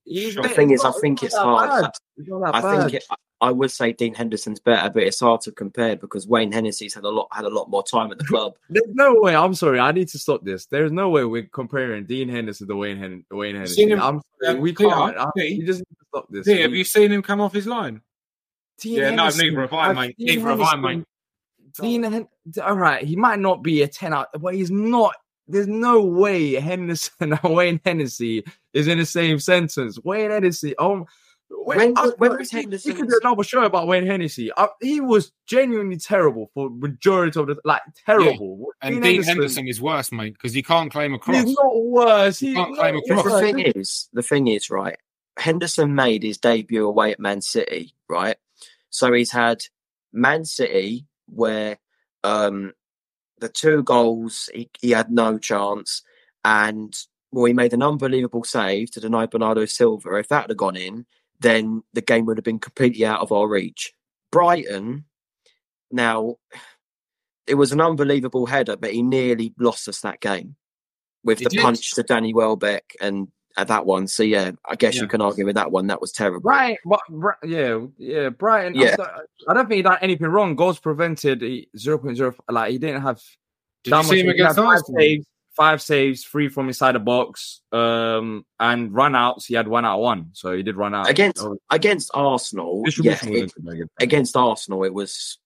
He's The thing is, I think it's hard. bad. He's not that I think it, I would say Dean Henderson's better, but it's hard to compare because Wayne Hennessy's had a lot had a lot more time at the club. There's no way. I'm sorry. I need to stop this. There's no way we're comparing Dean Henderson to Wayne Hen- Wayne Hennessy. him- I'm sorry. We Peter, can't. I- Pete? you just need to stop this. Yeah, have We- you seen him come off his line? Dean yeah, no, Henderson- neither have I, mate. Dean Neither have I, mate. Dean, Hen- all right, he might not be a 10 out, but he's not. There's no way Henderson and Wayne Hennessy is in the same sentence. Wayne Hennessy, When- Wayne, I- when we- was we Henderson's- could do another show about Wayne Hennessy. Uh, he was genuinely terrible for majority of the like terrible. And Dean Henderson is worse, mate, because he can't claim a cross. He's not worse. He, can't claim a The thing is, the thing is, right? Henderson made his debut away at Man City, right? So he's had Man City where um the two goals he, he had no chance, and well, he made an unbelievable save to deny Bernardo Silva. If that had gone in, then the game would have been completely out of our reach. Brighton, now it was an unbelievable header, but he nearly lost us that game with He the did. punch to Danny Welbeck and at that one. So yeah, I guess Yeah. you can argue with that one. That was terrible. Right. but, Bri- yeah, yeah, Brighton. Yeah. I, I don't think he done anything wrong. Goals prevented he- 0.0. Like he didn't have. Did that you see him against five Arsenal? saves, five saves, three from inside the box, um, and run outs. He had one out of one, so he did run out Against Oh, against Arsenal, yeah, it- wasn't very good. against Arsenal, it was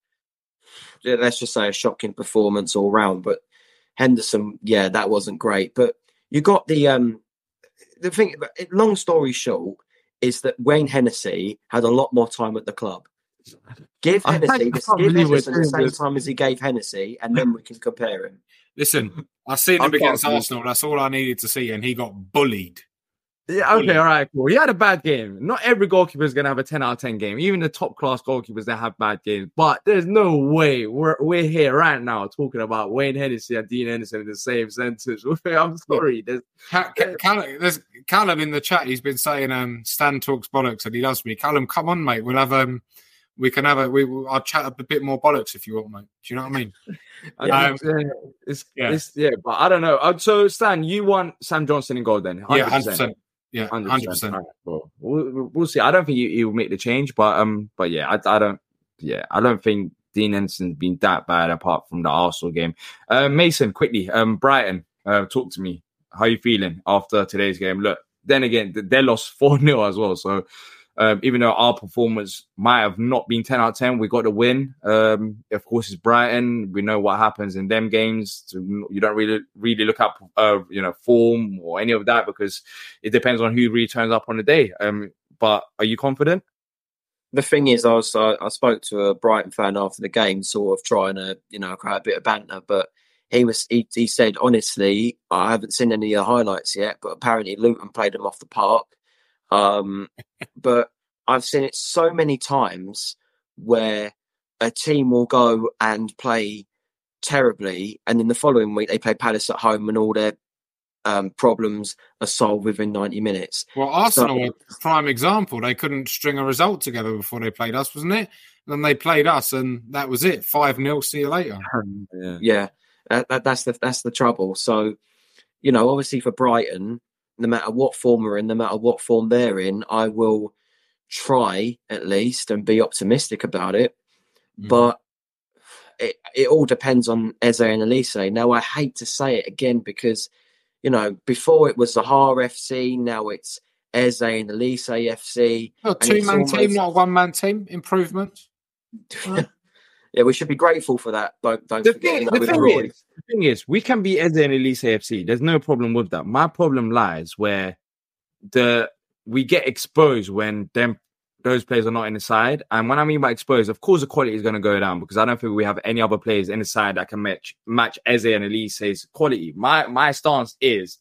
yeah, let's just say a shocking performance all round. But Henderson, yeah, that wasn't great. But you got the um the thing. Long story short, is that Wayne Hennessy had a lot more time at the club. Give I Hennessy, can't give Henderson the same this. time as he gave Hennessy, and then we can compare him. Listen, I seen I him against Arsenal. That's all I needed to see, and he got bullied. Yeah, okay, all right, cool. He had a bad game. Not every goalkeeper is gonna have a 10 out of 10 game. Even the top class goalkeepers that have bad games. But there's no way we're we're here right now talking about Wayne Hennessy and Dean Henderson in the same sentence. I'm sorry. There's Ca- Ca- Callum, there's Callum in the chat. He's been saying, "Um, Stan talks bollocks," and he loves me. Callum, come on, mate. We'll have um, we can have a we. I'll chat up a bit more bollocks if you want, mate. Do you know what I mean? I Um, yeah, it's, yeah. it's yeah, but I don't know. Uh, so Stan, you want Sam Johnstone in goal then? Yeah, hundred percent. Yeah, 100%. hundred percent. All right, cool. We'll, we'll- see. I don't think he, he will make the change, but um, but yeah, I, I don't. Yeah, I don't think Dean Henderson's been that bad apart from the Arsenal game. Uh, Mason, quickly, um, Brighton, uh, talk to me. How you feeling after today's game? Look, then again, they lost four 0 as well. So um, even though our performance might have not been ten out of ten, we got the win. Um, of course, it's Brighton. We know what happens in them games. You don't really really look up, uh, you know, form or any of that because it depends on who really turns up on the day. Um, but are you confident? the thing is, I was I spoke to a Brighton fan after the game, sort of trying to you know create a bit of banter, but he was he, he said honestly, I haven't seen any of the highlights yet, but apparently Luton played them off the park. Um, but I've seen it so many times where a team will go and play terribly, and then the following week they play Palace at home, and all their um, problems are solved within ninety minutes. Well, Arsenal So- a prime example. They couldn't string a result together before they played us, wasn't it? then they played us, and that was it. Five 0 See you later. Yeah. Yeah, that, that, that's the that's the trouble. So, you know, obviously for Brighton, no matter what form we're in, no matter what form they're in, I will try at least and be optimistic about it. Mm-hmm. But it it all depends on Eze and Olise. Now, I hate to say it again because you know before it was the Har FC, now it's Eze and Olise FC. A and two-man team, not a one man team. Improvement. yeah, we should be grateful for that. Don't don't The forget thing, that the thing Roy. is, the thing is, we can be Eze and Olise AFC. There's no problem with that. My problem lies where the we get exposed when them those players are not in the side. And when I mean by exposed, of course the quality is going to go down because I don't think we have any other players in the side that can match match Eze and Olise's quality. My my stance is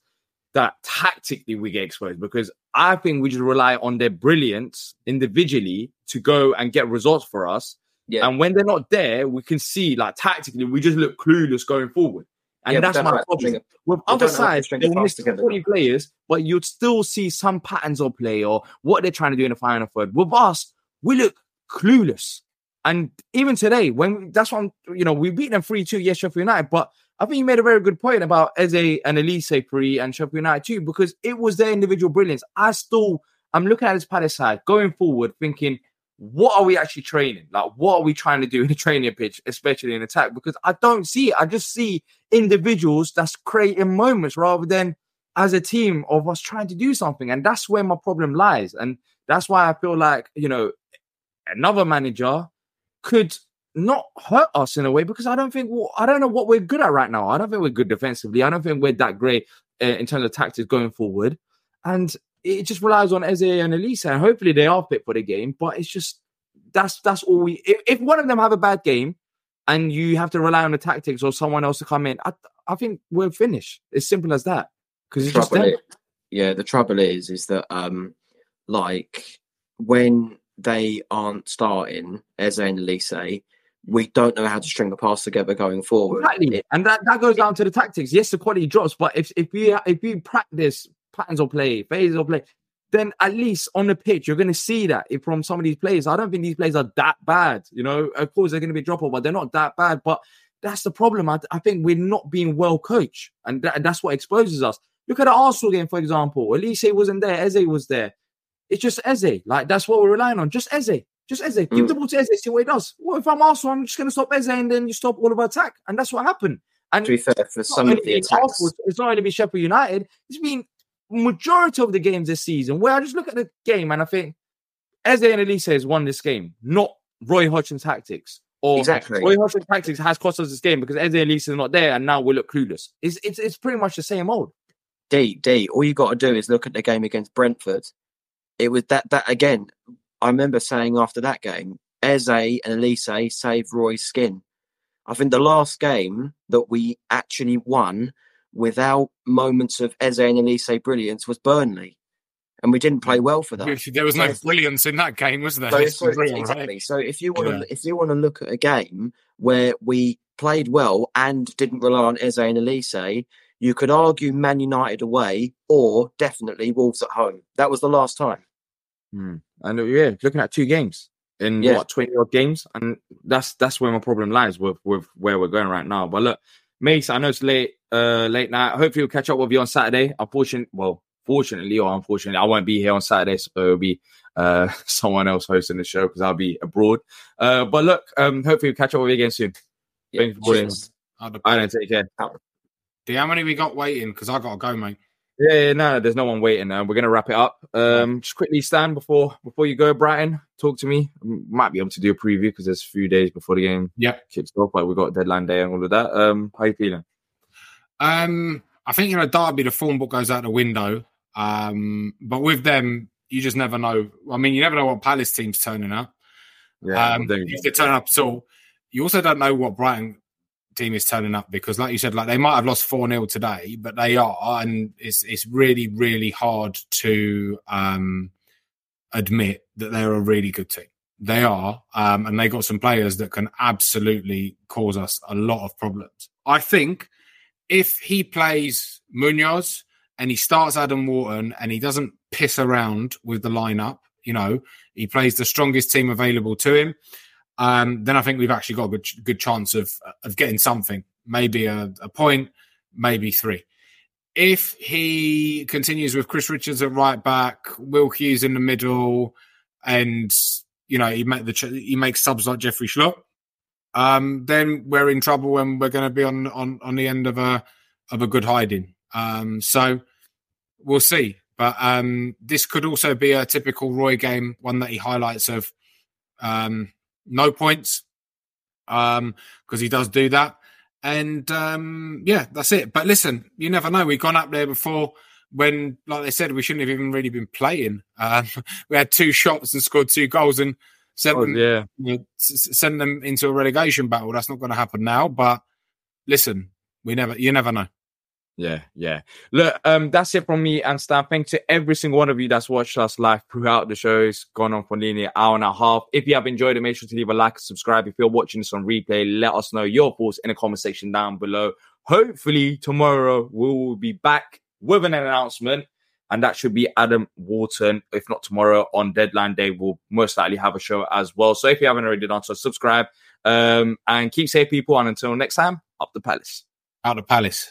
that tactically we get exposed because I think we just rely on their brilliance individually to go and get results for us. Yeah. And when they're not there, we can see like tactically we just look clueless going forward. And Yeah, that's my problem. With other don't have to sides, they miss pass 20 players, but you'd still see some patterns of play or what they're trying to do in the final third. With us, we look clueless. And even today, when that's why I'm, you know, we beat them 3 2, yes, Sheffield United. But I think you made a very good point about Eze and Olise pre and Sheffield United too, because it was their individual brilliance. I still, I'm looking at this Palace side going forward, thinking, what are we actually training? Like, what are we trying to do in a training pitch, especially in attack? Because I don't see it. I just see individuals that's creating moments rather than as a team of us trying to do something. And that's where my problem lies. And that's why I feel like, you know, another manager could not hurt us in a way because I don't think well, I don't know what we're good at right now. I don't think we're good defensively. I don't think we're that great uh, in terms of tactics going forward, and it just relies on Eze and Olise. And hopefully they are fit for the game. But it's just that's that's all we. If, if one of them have a bad game, and you have to rely on the tactics or someone else to come in, I I think we're finished. It's simple as that because it's just trouble is, yeah, the trouble is, is that um, like when they aren't starting Eze and Olise, we don't know how to string a pass together going forward. Exactly, and that, that goes down to the tactics. Yes, the quality drops, but if if you if you practice patterns of play, phases of play, then at least on the pitch you're going to see that if from some of these players. I don't think these players are that bad. You know, of course they're going to be drop off, but they're not that bad. But that's the problem. I, I think we're not being well coached, and that, that's what exposes us. Look at the Arsenal game, for example. Olise wasn't there, Eze was there. It's just Eze. Like that's what we're relying on. Just Eze. Just Eze. Give Mm. the ball to Eze, see what he does. What if I'm Arsenal? I'm just going to stop Eze and then you stop all of our attack. And that's what happened. And To be fair, for some of the attacks, it's not only been Sheffield United. It's been majority of the games this season where I just look at the game and I think Eze and Olise has won this game, not Roy Hodgson's tactics. Or Exactly. Roy Hodgson's tactics has cost us this game because Eze and Olise is not there and now we look clueless. It's, it's, it's pretty much the same old. D D. All you got to do is look at the game against Brentford. It was that that again. I remember saying after that game, Eze and Olise saved Roy's skin. I think the last game that we actually won without moments of Eze and Olise brilliance was Burnley, and we didn't play well for that. There was no So- brilliance in that game, was there? So, Let's so- be real, right? exactly. So if you want to Yeah. if you want to look at a game where we played well and didn't rely on Eze and Olise, you could argue Man United away or definitely Wolves at home. That was the last time. Hmm. And uh, yeah, looking at two games in Yeah. what twenty odd games, and that's that's where my problem lies with with where we're going right now. But look, Mace, I know it's late, uh, late night. Hopefully, we'll catch up with you on Saturday. Unfortunately, well, fortunately or unfortunately, I won't be here on Saturday, so it'll be uh someone else hosting the show because I'll be abroad. Uh, but look, um, hopefully, we'll catch up with you again soon. Yeah, Thanks for the- I don't take care. How many we got waiting? Because I got to go, mate. Yeah, yeah, no, there's no one waiting. Uh, we're gonna wrap it up. Um, just quickly, Stan, before before you go, Brighton, talk to me. Might be able to do a preview because there's a few days before the game Yeah, kicks off. Like we got a deadline day and all of that. Um, how you feeling? Um, I think you know Derby, the form book goes out the window. Um, but with them, you just never know. I mean, you never know what Palace team's turning up. Yeah, um, if they turn up at all, you also don't know what Brighton team is turning up because, like you said, like they might have lost four 0 today, but they are, and it's it's really really hard to um, admit that they're a really good team. They are, um, and they got some players that can absolutely cause us a lot of problems. I think if he plays Muñoz and he starts Adam Wharton and he doesn't piss around with the lineup, you know, he plays the strongest team available to him. Um, then I think we've actually got a good, good chance of of getting something, maybe a, a point, maybe three. If he continues with Chris Richards at right back, Will Hughes in the middle, and you know he make the he makes subs like Jeffrey Schlupp, um, then we're in trouble and we're going to be on on on the end of a of a good hiding. Um, so we'll see. But um, this could also be a typical Roy game, one that he highlights of um, no points um, because he does do that. And um, yeah, that's it. But listen, you never know. We've gone up there before. when, like they said, we shouldn't have even really been playing. Um, we had two shots and scored two goals and sent Oh, them, yeah. you know, send them into a relegation battle. That's not going to happen now. But listen, we never, you never know. Yeah, yeah. Look, um, that's it from me and Stan. Thanks to every single one of you that's watched us live throughout the show. It's gone on for nearly an hour and a half. If you have enjoyed it, make sure to leave a like and subscribe. If you're watching this on replay, let us know your thoughts in the comment section down below. Hopefully, tomorrow we will be back with an announcement, and that should be Adam Wharton. If not tomorrow, on deadline day, we'll most likely have a show as well. So if you haven't already done so, subscribe um, and keep safe, people. And until next time, up the palace. Out the palace.